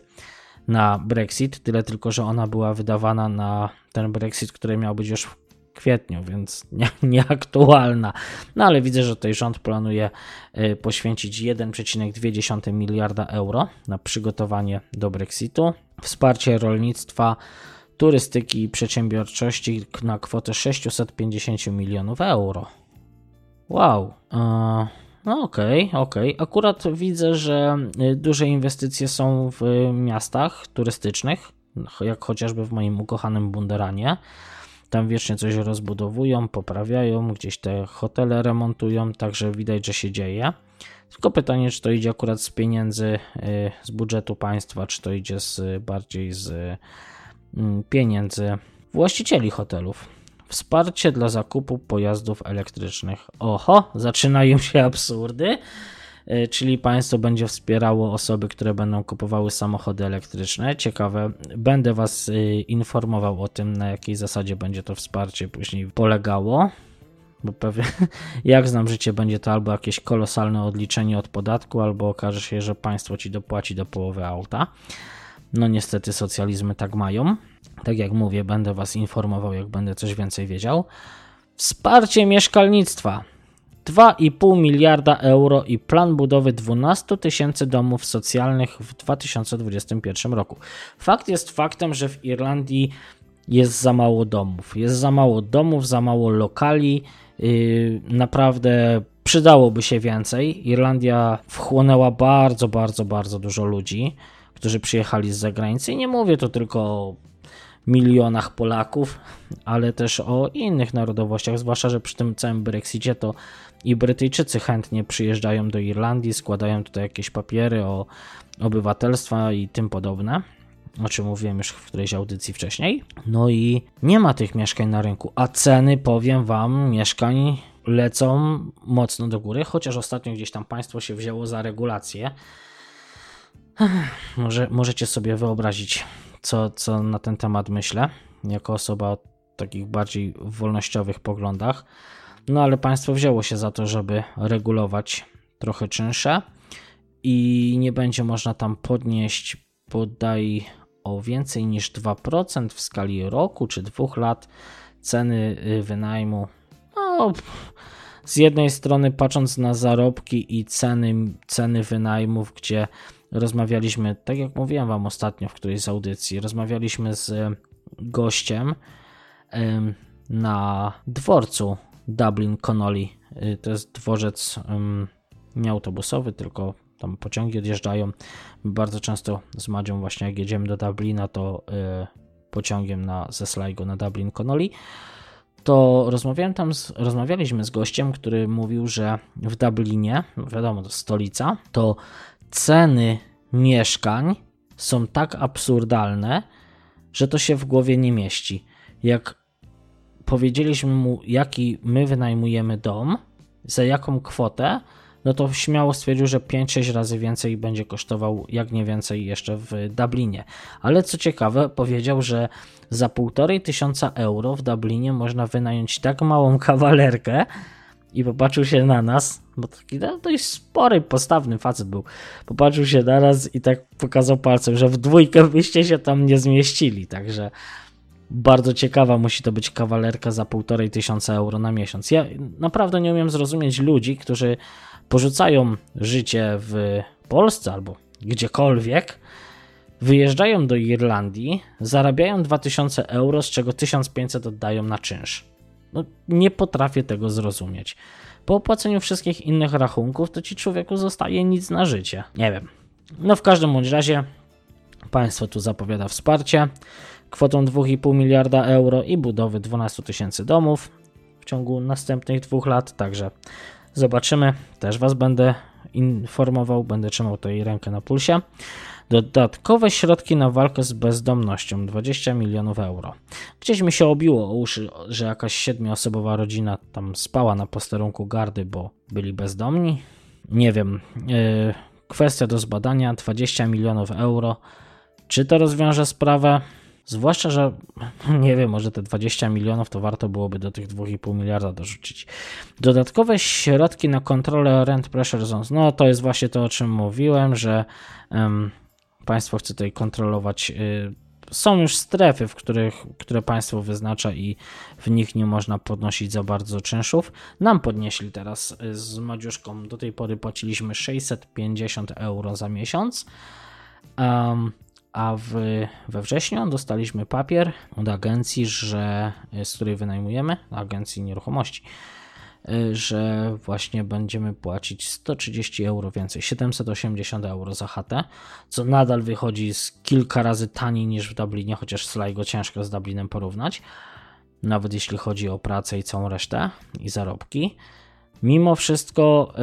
na Brexit. Tyle tylko, że ona była wydawana na ten Brexit, który miał być już kwietniu, więc nie, nieaktualna. No ale widzę, że tutaj rząd planuje y, poświęcić 1,2 miliarda euro na przygotowanie do Brexitu, wsparcie rolnictwa, turystyki i przedsiębiorczości na kwotę 650 milionów euro. Wow. E, no okej, okay, okej. Okay. Akurat widzę, że y, duże inwestycje są w miastach turystycznych, jak chociażby w moim ukochanym Bunderanie. Tam wiecznie coś rozbudowują, poprawiają, gdzieś te hotele remontują, także widać, że się dzieje. Tylko pytanie, czy to idzie akurat z pieniędzy y, z budżetu państwa, czy to idzie z, bardziej z mm, pieniędzy właścicieli hotelów. Wsparcie dla zakupu pojazdów elektrycznych. Oho, zaczynają się absurdy. Y, czyli państwo będzie wspierało osoby, które będą kupowały samochody elektryczne. Ciekawe, będę Was y, informował o tym, na jakiej zasadzie będzie to wsparcie później polegało. Bo pewnie, jak znam życie, będzie to albo jakieś kolosalne odliczenie od podatku, albo okaże się, że państwo ci dopłaci do połowy auta. No niestety socjalizmy tak mają. Tak jak mówię, będę Was informował, jak będę coś więcej wiedział. Wsparcie mieszkalnictwa. 2,5 miliarda euro i plan budowy 12 tysięcy domów socjalnych w 2021 roku. Fakt jest faktem, że w Irlandii jest za mało domów. Jest za mało domów, za mało lokali. Yy, naprawdę przydałoby się więcej. Irlandia wchłonęła bardzo, bardzo, bardzo dużo ludzi, którzy przyjechali z zagranicy. I nie mówię to tylko o milionach Polaków, ale też o innych narodowościach, zwłaszcza, że przy tym całym Brexicie to i Brytyjczycy chętnie przyjeżdżają do Irlandii, składają tutaj jakieś papiery o obywatelstwa i tym podobne, o czym mówiłem już w którejś audycji wcześniej. No i nie ma tych mieszkań na rynku, a ceny, powiem Wam, mieszkań lecą mocno do góry, chociaż ostatnio gdzieś tam państwo się wzięło za regulację. Może, możecie sobie wyobrazić, co, co na ten temat myślę, jako osoba o takich bardziej wolnościowych poglądach. No ale państwo wzięło się za to, żeby regulować trochę czynsze i nie będzie można tam podnieść podaj o więcej niż 2% w skali roku czy dwóch lat ceny y, wynajmu. No, z jednej strony patrząc na zarobki i ceny, ceny wynajmów, gdzie rozmawialiśmy, tak jak mówiłem Wam ostatnio w którejś z audycji, rozmawialiśmy z gościem na dworcu Dublin Connolly. Y, to jest dworzec nie autobusowy, tylko tam pociągi odjeżdżają. Bardzo często z Madzią właśnie jak jedziemy do Dublina, to y, pociągiem na, ze Sligo na Dublin Connolly. To rozmawiałem tam, z, rozmawialiśmy z gościem, który mówił, że w Dublinie, wiadomo, to stolica, to ceny mieszkań są tak absurdalne, że to się w głowie nie mieści. Jak powiedzieliśmy mu, jaki my wynajmujemy dom, za jaką kwotę, no to śmiało stwierdził, że 5-6 razy więcej będzie kosztował, jak nie więcej, jeszcze w Dublinie. Ale co ciekawe, powiedział, że za 1,5 tysiąca euro w Dublinie można wynająć tak małą kawalerkę i popatrzył się na nas, bo taki no, dość spory, postawny facet był. Popatrzył się na nas i tak pokazał palcem, że w dwójkę byście się tam nie zmieścili, także bardzo ciekawa musi to być kawalerka za półtorej tysiąca euro na miesiąc. Ja naprawdę nie umiem zrozumieć ludzi, którzy porzucają życie w Polsce albo gdziekolwiek, wyjeżdżają do Irlandii, zarabiają 2000 euro, z czego 1500 oddają na czynsz. No, nie potrafię tego zrozumieć. Po opłaceniu wszystkich innych rachunków, to ci człowieku zostaje nic na życie. Nie wiem. No w każdym bądź razie państwo tu zapowiada wsparcie kwotą 2,5 miliarda euro i budowy 12 tysięcy domów w ciągu następnych dwóch lat. Także zobaczymy. Też Was będę informował, będę trzymał tutaj rękę na pulsie. Dodatkowe środki na walkę z bezdomnością 20 milionów euro. Gdzieś mi się obiło o uszy, że jakaś siedmioosobowa rodzina tam spała na posterunku gardy, bo byli bezdomni. Nie wiem. Yy, kwestia do zbadania 20 milionów euro. Czy to rozwiąże sprawę? Zwłaszcza, że nie wiem, może te 20 milionów to warto byłoby do tych 2,5 miliarda dorzucić. Dodatkowe środki na kontrolę rent pressure zones. No to jest właśnie to, o czym mówiłem, że um, państwo chce tutaj kontrolować. Y, są już strefy, w których, które państwo wyznacza i w nich nie można podnosić za bardzo czynszów. Nam podnieśli teraz y, z Madziuszką. Do tej pory płaciliśmy 650 euro za miesiąc. Um, a w, we wrześniu dostaliśmy papier od agencji, że, z której wynajmujemy, agencji nieruchomości, że właśnie będziemy płacić 130 euro więcej, 780 euro za chatę, co nadal wychodzi z kilka razy taniej niż w Dublinie, chociaż Sligo ciężko z Dublinem porównać. nawet jeśli chodzi o pracę i całą resztę i zarobki. Mimo wszystko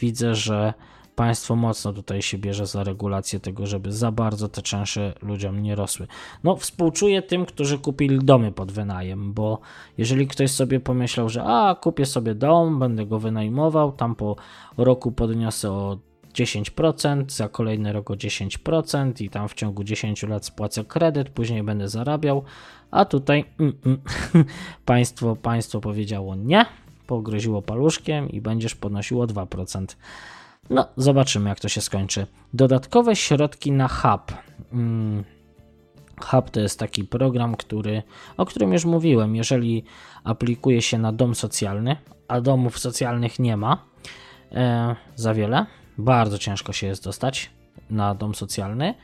widzę, że państwo mocno tutaj się bierze za regulację tego, żeby za bardzo te czynsze ludziom nie rosły. No, współczuję tym, którzy kupili domy pod wynajem, bo jeżeli ktoś sobie pomyślał, że a, kupię sobie dom, będę go wynajmował, tam po roku podniosę o 10%, za kolejny rok o 10% i tam w ciągu 10 lat spłacę kredyt, później będę zarabiał, a tutaj mm, mm, państwo, państwo powiedziało nie, pogroziło paluszkiem i będziesz podnosiło 2%. No, zobaczymy, jak to się skończy. Dodatkowe środki na hub. Hmm. Hub to jest taki program, który, o którym już mówiłem. Jeżeli aplikuje się na dom socjalny, a domów socjalnych nie ma e, za wiele, bardzo ciężko się jest dostać na dom socjalny,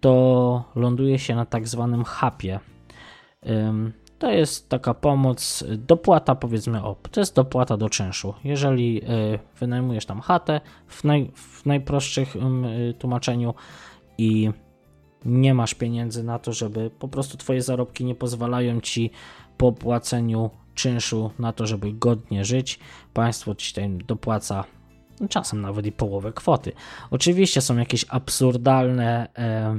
to ląduje się na tak zwanym hapie. To jest taka pomoc, dopłata powiedzmy, o, to jest dopłata do czynszu. Jeżeli y, wynajmujesz tam chatę w, naj, w najprostszych y, tłumaczeniu i nie masz pieniędzy na to, żeby po prostu twoje zarobki nie pozwalają ci po płaceniu czynszu na to, żeby godnie żyć, państwo ci tutaj dopłaca czasem nawet i połowę kwoty. Oczywiście są jakieś absurdalne e,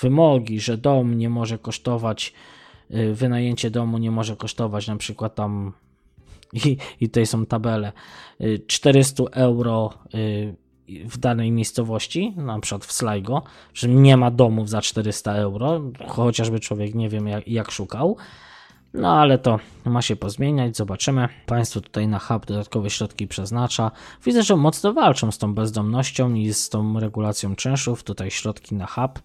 wymogi, że dom nie może kosztować wynajęcie domu nie może kosztować na przykład tam i, i tutaj są tabele 400 y, euro y, w danej miejscowości, na przykład w Sligo, że nie ma domów za 400 euro, chociażby człowiek nie wiem jak, jak szukał. No ale to ma się pozmieniać, zobaczymy. Państwo tutaj na hub dodatkowe środki przeznacza. Widzę, że mocno walczą z tą bezdomnością i z tą regulacją czynszów. Tutaj środki na hub.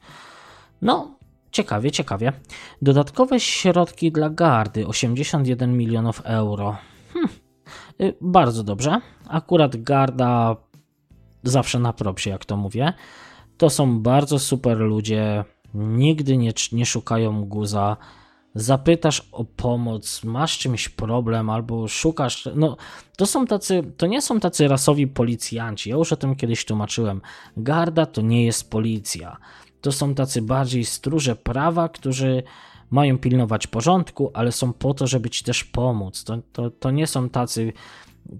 No, Ciekawie, ciekawie. Dodatkowe środki dla gardy 81 milionów euro. Hm, y, bardzo dobrze. Akurat garda zawsze na propsie, jak to mówię. To są bardzo super ludzie. Nigdy nie, nie szukają guza. Zapytasz o pomoc, masz czymś problem, albo szukasz. No, to są tacy, to nie są tacy rasowi policjanci. Ja już o tym kiedyś tłumaczyłem. Garda to nie jest policja to są tacy bardziej stróże prawa, którzy mają pilnować porządku, ale są po to, żeby ci też pomóc. To, to, to nie są tacy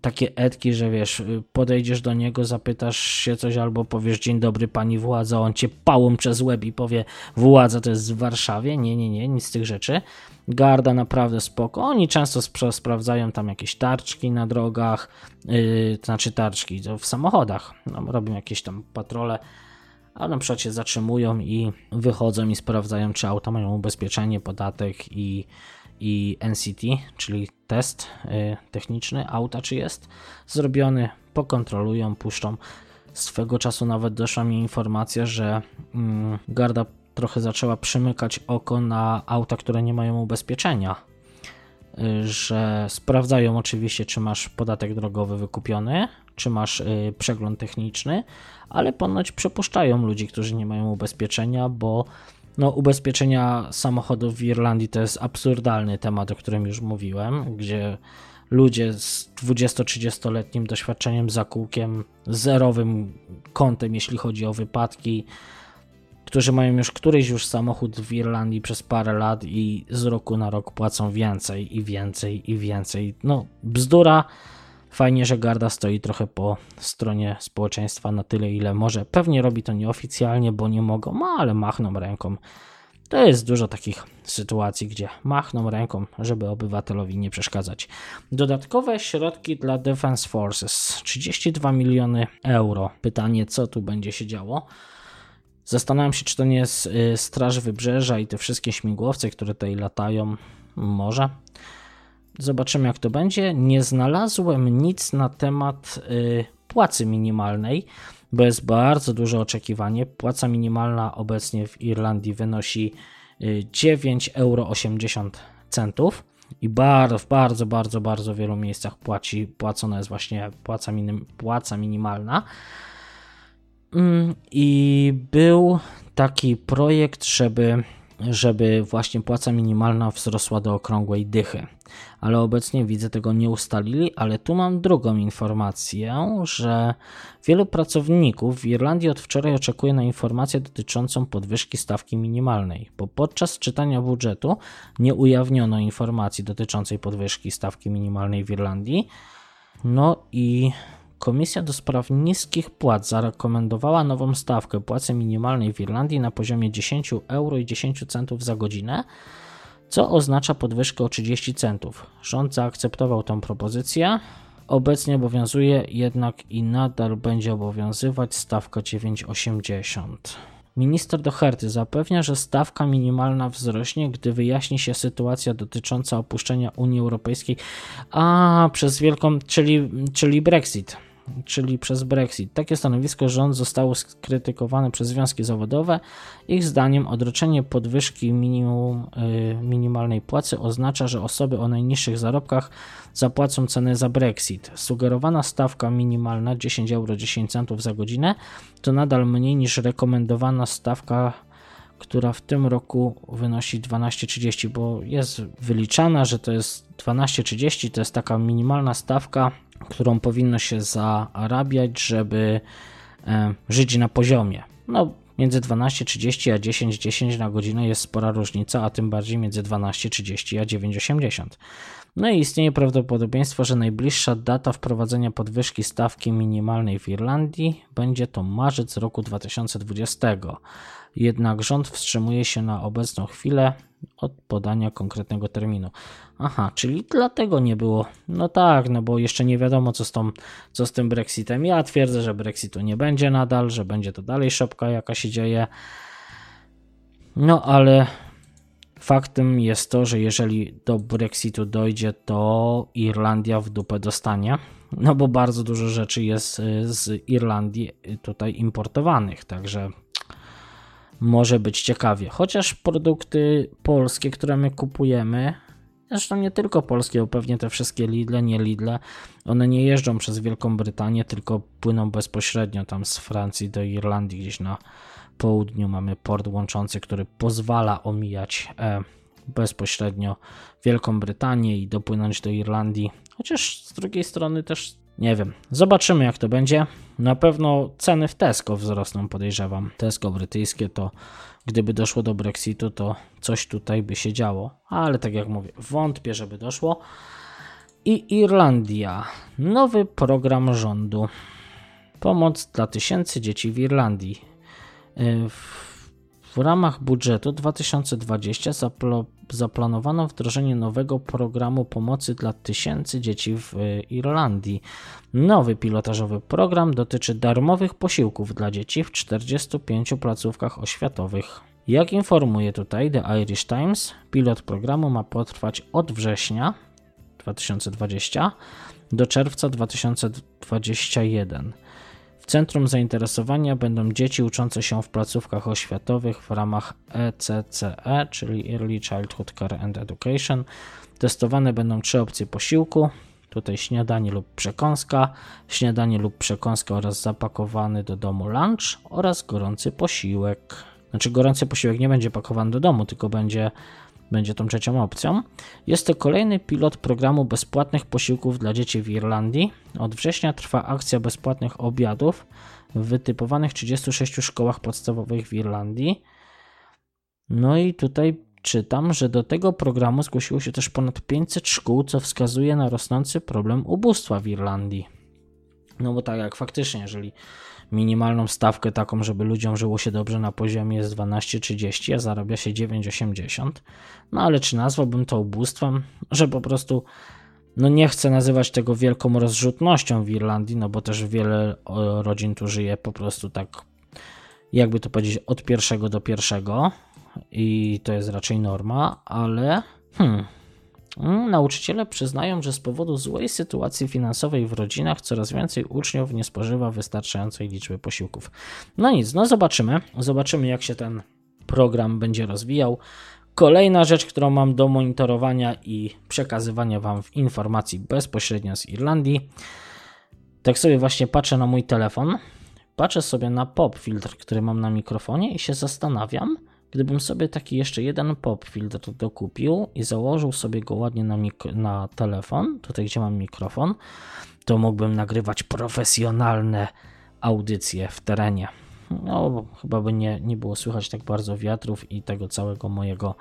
takie etki, że wiesz, podejdziesz do niego, zapytasz się coś albo powiesz dzień dobry pani władza, on cię pałą przez łeb i powie władza to jest w Warszawie. Nie, nie, nie, nic z tych rzeczy. Garda naprawdę spoko. Oni często sp sprawdzają tam jakieś tarczki na drogach, yy, to znaczy tarczki w samochodach. No, robią jakieś tam patrole a na przykład się zatrzymują i wychodzą i sprawdzają, czy auta mają ubezpieczenie, podatek i, i NCT, czyli test y, techniczny auta, czy jest zrobiony, pokontrolują, puszczą. Swego czasu nawet doszła mi informacja, że mm, garda trochę zaczęła przymykać oko na auta, które nie mają ubezpieczenia. Y, że sprawdzają oczywiście, czy masz podatek drogowy wykupiony, czy masz y, przegląd techniczny, ale ponoć przepuszczają ludzi, którzy nie mają ubezpieczenia, bo no, ubezpieczenia samochodów w Irlandii to jest absurdalny temat, o którym już mówiłem, gdzie ludzie z 20-30-letnim doświadczeniem za kółkiem, zerowym kątem, jeśli chodzi o wypadki, którzy mają już któryś już samochód w Irlandii przez parę lat i z roku na rok płacą więcej i więcej i więcej. No, bzdura Fajnie, że Garda stoi trochę po stronie społeczeństwa na tyle, ile może. Pewnie robi to nieoficjalnie, bo nie mogą, no, ale machną ręką. To jest dużo takich sytuacji, gdzie machną ręką, żeby obywatelowi nie przeszkadzać. Dodatkowe środki dla Defense Forces 32 miliony euro. Pytanie, co tu będzie się działo? Zastanawiam się, czy to nie jest y, Straż Wybrzeża i te wszystkie śmigłowce, które tutaj latają. Może. Zobaczymy, jak to będzie. Nie znalazłem nic na temat y, płacy minimalnej, bo jest bardzo duże oczekiwanie. Płaca minimalna obecnie w Irlandii wynosi 9,80 y, euro i bardzo, w bardzo, bardzo, bardzo wielu miejscach płaci, płacona jest właśnie płaca, minim, płaca minimalna. Mm, I był taki projekt, żeby żeby właśnie płaca minimalna wzrosła do okrągłej dychy. Ale obecnie widzę tego nie ustalili, ale tu mam drugą informację, że wielu pracowników w Irlandii od wczoraj oczekuje na informację dotyczącą podwyżki stawki minimalnej, bo podczas czytania budżetu nie ujawniono informacji dotyczącej podwyżki stawki minimalnej w Irlandii. No i Komisja do spraw niskich płac zarekomendowała nową stawkę płacy minimalnej w Irlandii na poziomie 10 euro i 10 centów za godzinę, co oznacza podwyżkę o 30 centów. Rząd zaakceptował tę propozycję. Obecnie obowiązuje jednak i nadal będzie obowiązywać stawka 9,80. Minister Doherty zapewnia, że stawka minimalna wzrośnie, gdy wyjaśni się sytuacja dotycząca opuszczenia Unii Europejskiej, a przez wielką, czyli, czyli Brexit czyli przez Brexit. Takie stanowisko rząd zostało skrytykowane przez związki zawodowe. Ich zdaniem odroczenie podwyżki minimum, y, minimalnej płacy oznacza, że osoby o najniższych zarobkach zapłacą cenę za Brexit. Sugerowana stawka minimalna 10 euro 10 centów za godzinę to nadal mniej niż rekomendowana stawka która w tym roku wynosi 12,30, bo jest wyliczana, że to jest 12,30, to jest taka minimalna stawka, którą powinno się zarabiać, żeby e, żyć na poziomie. No, między 12,30 a 10,10 na godzinę jest spora różnica, a tym bardziej między 12,30 a 9,80. No i istnieje prawdopodobieństwo, że najbliższa data wprowadzenia podwyżki stawki minimalnej w Irlandii będzie to marzec roku 2020 jednak rząd wstrzymuje się na obecną chwilę od podania konkretnego terminu. Aha, czyli dlatego nie było. No tak, no bo jeszcze nie wiadomo, co z, tą, co z tym Brexitem. Ja twierdzę, że Brexitu nie będzie nadal, że będzie to dalej szopka, jaka się dzieje. No ale faktem jest to, że jeżeli do Brexitu dojdzie, to Irlandia w dupę dostanie. No bo bardzo dużo rzeczy jest y, z Irlandii tutaj importowanych, także może być ciekawie. Chociaż produkty polskie, które my kupujemy, zresztą nie tylko polskie, bo pewnie te wszystkie Lidle, nie Lidle, one nie jeżdżą przez Wielką Brytanię, tylko płyną bezpośrednio tam z Francji do Irlandii, gdzieś na południu mamy port łączący, który pozwala omijać e, bezpośrednio Wielką Brytanię i dopłynąć do Irlandii. Chociaż z drugiej strony też nie wiem. Zobaczymy, jak to będzie. Na pewno ceny w Tesco wzrosną, podejrzewam. Tesco brytyjskie to, gdyby doszło do Brexitu, to coś tutaj by się działo. Ale tak jak mówię, wątpię, żeby doszło. I Irlandia. Nowy program rządu. Pomoc dla tysięcy dzieci w Irlandii. W w ramach budżetu 2020 zapl zaplanowano wdrożenie nowego programu pomocy dla tysięcy dzieci w Irlandii. Nowy pilotażowy program dotyczy darmowych posiłków dla dzieci w 45 placówkach oświatowych. Jak informuje tutaj The Irish Times, pilot programu ma potrwać od września 2020 do czerwca 2021 centrum zainteresowania będą dzieci uczące się w placówkach oświatowych w ramach ECCE, e, czyli Early Childhood Care and Education. Testowane będą trzy opcje posiłku. Tutaj śniadanie lub przekąska, śniadanie lub przekąska oraz zapakowany do domu lunch oraz gorący posiłek. Znaczy gorący posiłek nie będzie pakowany do domu, tylko będzie będzie tą trzecią opcją. Jest to kolejny pilot programu bezpłatnych posiłków dla dzieci w Irlandii. Od września trwa akcja bezpłatnych obiadów w wytypowanych 36 szkołach podstawowych w Irlandii. No i tutaj czytam, że do tego programu zgłosiło się też ponad 500 szkół, co wskazuje na rosnący problem ubóstwa w Irlandii. No bo tak jak faktycznie, jeżeli minimalną stawkę taką, żeby ludziom żyło się dobrze na poziomie jest 12,30, a zarabia się 9,80. No ale czy nazwałbym to ubóstwem? Że po prostu no nie chcę nazywać tego wielką rozrzutnością w Irlandii, no bo też wiele rodzin tu żyje po prostu tak, jakby to powiedzieć, od pierwszego do pierwszego i to jest raczej norma, ale hmm, Mm, nauczyciele przyznają, że z powodu złej sytuacji finansowej w rodzinach coraz więcej uczniów nie spożywa wystarczającej liczby posiłków. No nic, no zobaczymy. Zobaczymy, jak się ten program będzie rozwijał. Kolejna rzecz, którą mam do monitorowania i przekazywania Wam informacji bezpośrednio z Irlandii. Tak sobie właśnie patrzę na mój telefon, patrzę sobie na pop filtr, który mam na mikrofonie i się zastanawiam, Gdybym sobie taki jeszcze jeden pop filtr dokupił i założył sobie go ładnie na, na telefon, tutaj gdzie mam mikrofon, to mógłbym nagrywać profesjonalne audycje w terenie. No, chyba by nie, nie było słychać tak bardzo wiatrów i tego całego mojego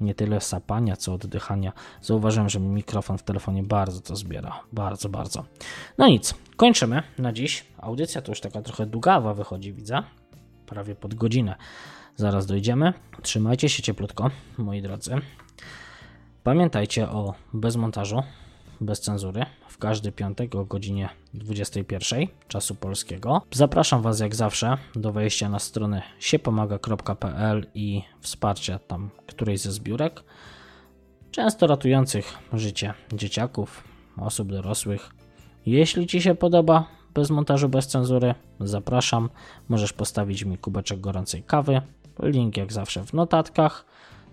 nie tyle sapania, co oddychania. Zauważyłem, że mikrofon w telefonie bardzo to zbiera. Bardzo, bardzo. No nic, kończymy na dziś. Audycja to już taka trochę długawa wychodzi, widzę. Prawie pod godzinę. Zaraz dojdziemy. Trzymajcie się cieplutko, moi drodzy. Pamiętajcie o bezmontażu, bez cenzury w każdy piątek o godzinie 21 czasu polskiego. Zapraszam Was jak zawsze do wejścia na stronę siepomaga.pl i wsparcia tam którejś ze zbiórek, często ratujących życie dzieciaków, osób dorosłych. Jeśli Ci się podoba, bez montażu, bez cenzury, zapraszam. Możesz postawić mi kubeczek gorącej kawy. Link jak zawsze w notatkach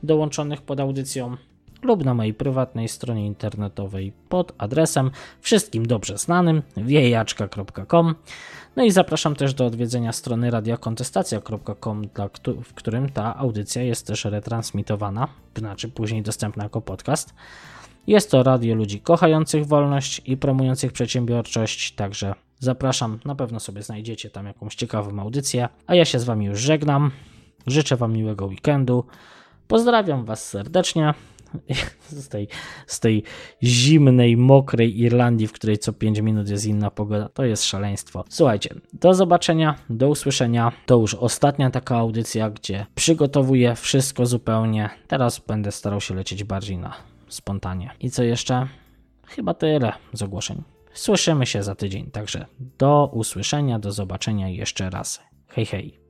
dołączonych pod audycją lub na mojej prywatnej stronie internetowej pod adresem wszystkim dobrze znanym wiejaczka.com. No i zapraszam też do odwiedzenia strony radiokontestacja.com, w którym ta audycja jest też retransmitowana, znaczy później dostępna jako podcast. Jest to radio ludzi kochających wolność i promujących przedsiębiorczość, także zapraszam, na pewno sobie znajdziecie tam jakąś ciekawą audycję. A ja się z Wami już żegnam. Życzę Wam miłego weekendu. Pozdrawiam Was serdecznie z tej, z tej zimnej, mokrej Irlandii, w której co 5 minut jest inna pogoda. To jest szaleństwo. Słuchajcie, do zobaczenia, do usłyszenia. To już ostatnia taka audycja, gdzie przygotowuję wszystko zupełnie. Teraz będę starał się lecieć bardziej na spontanie. I co jeszcze? Chyba tyle z ogłoszeń. Słyszymy się za tydzień, także do usłyszenia, do zobaczenia jeszcze raz. Hej, hej.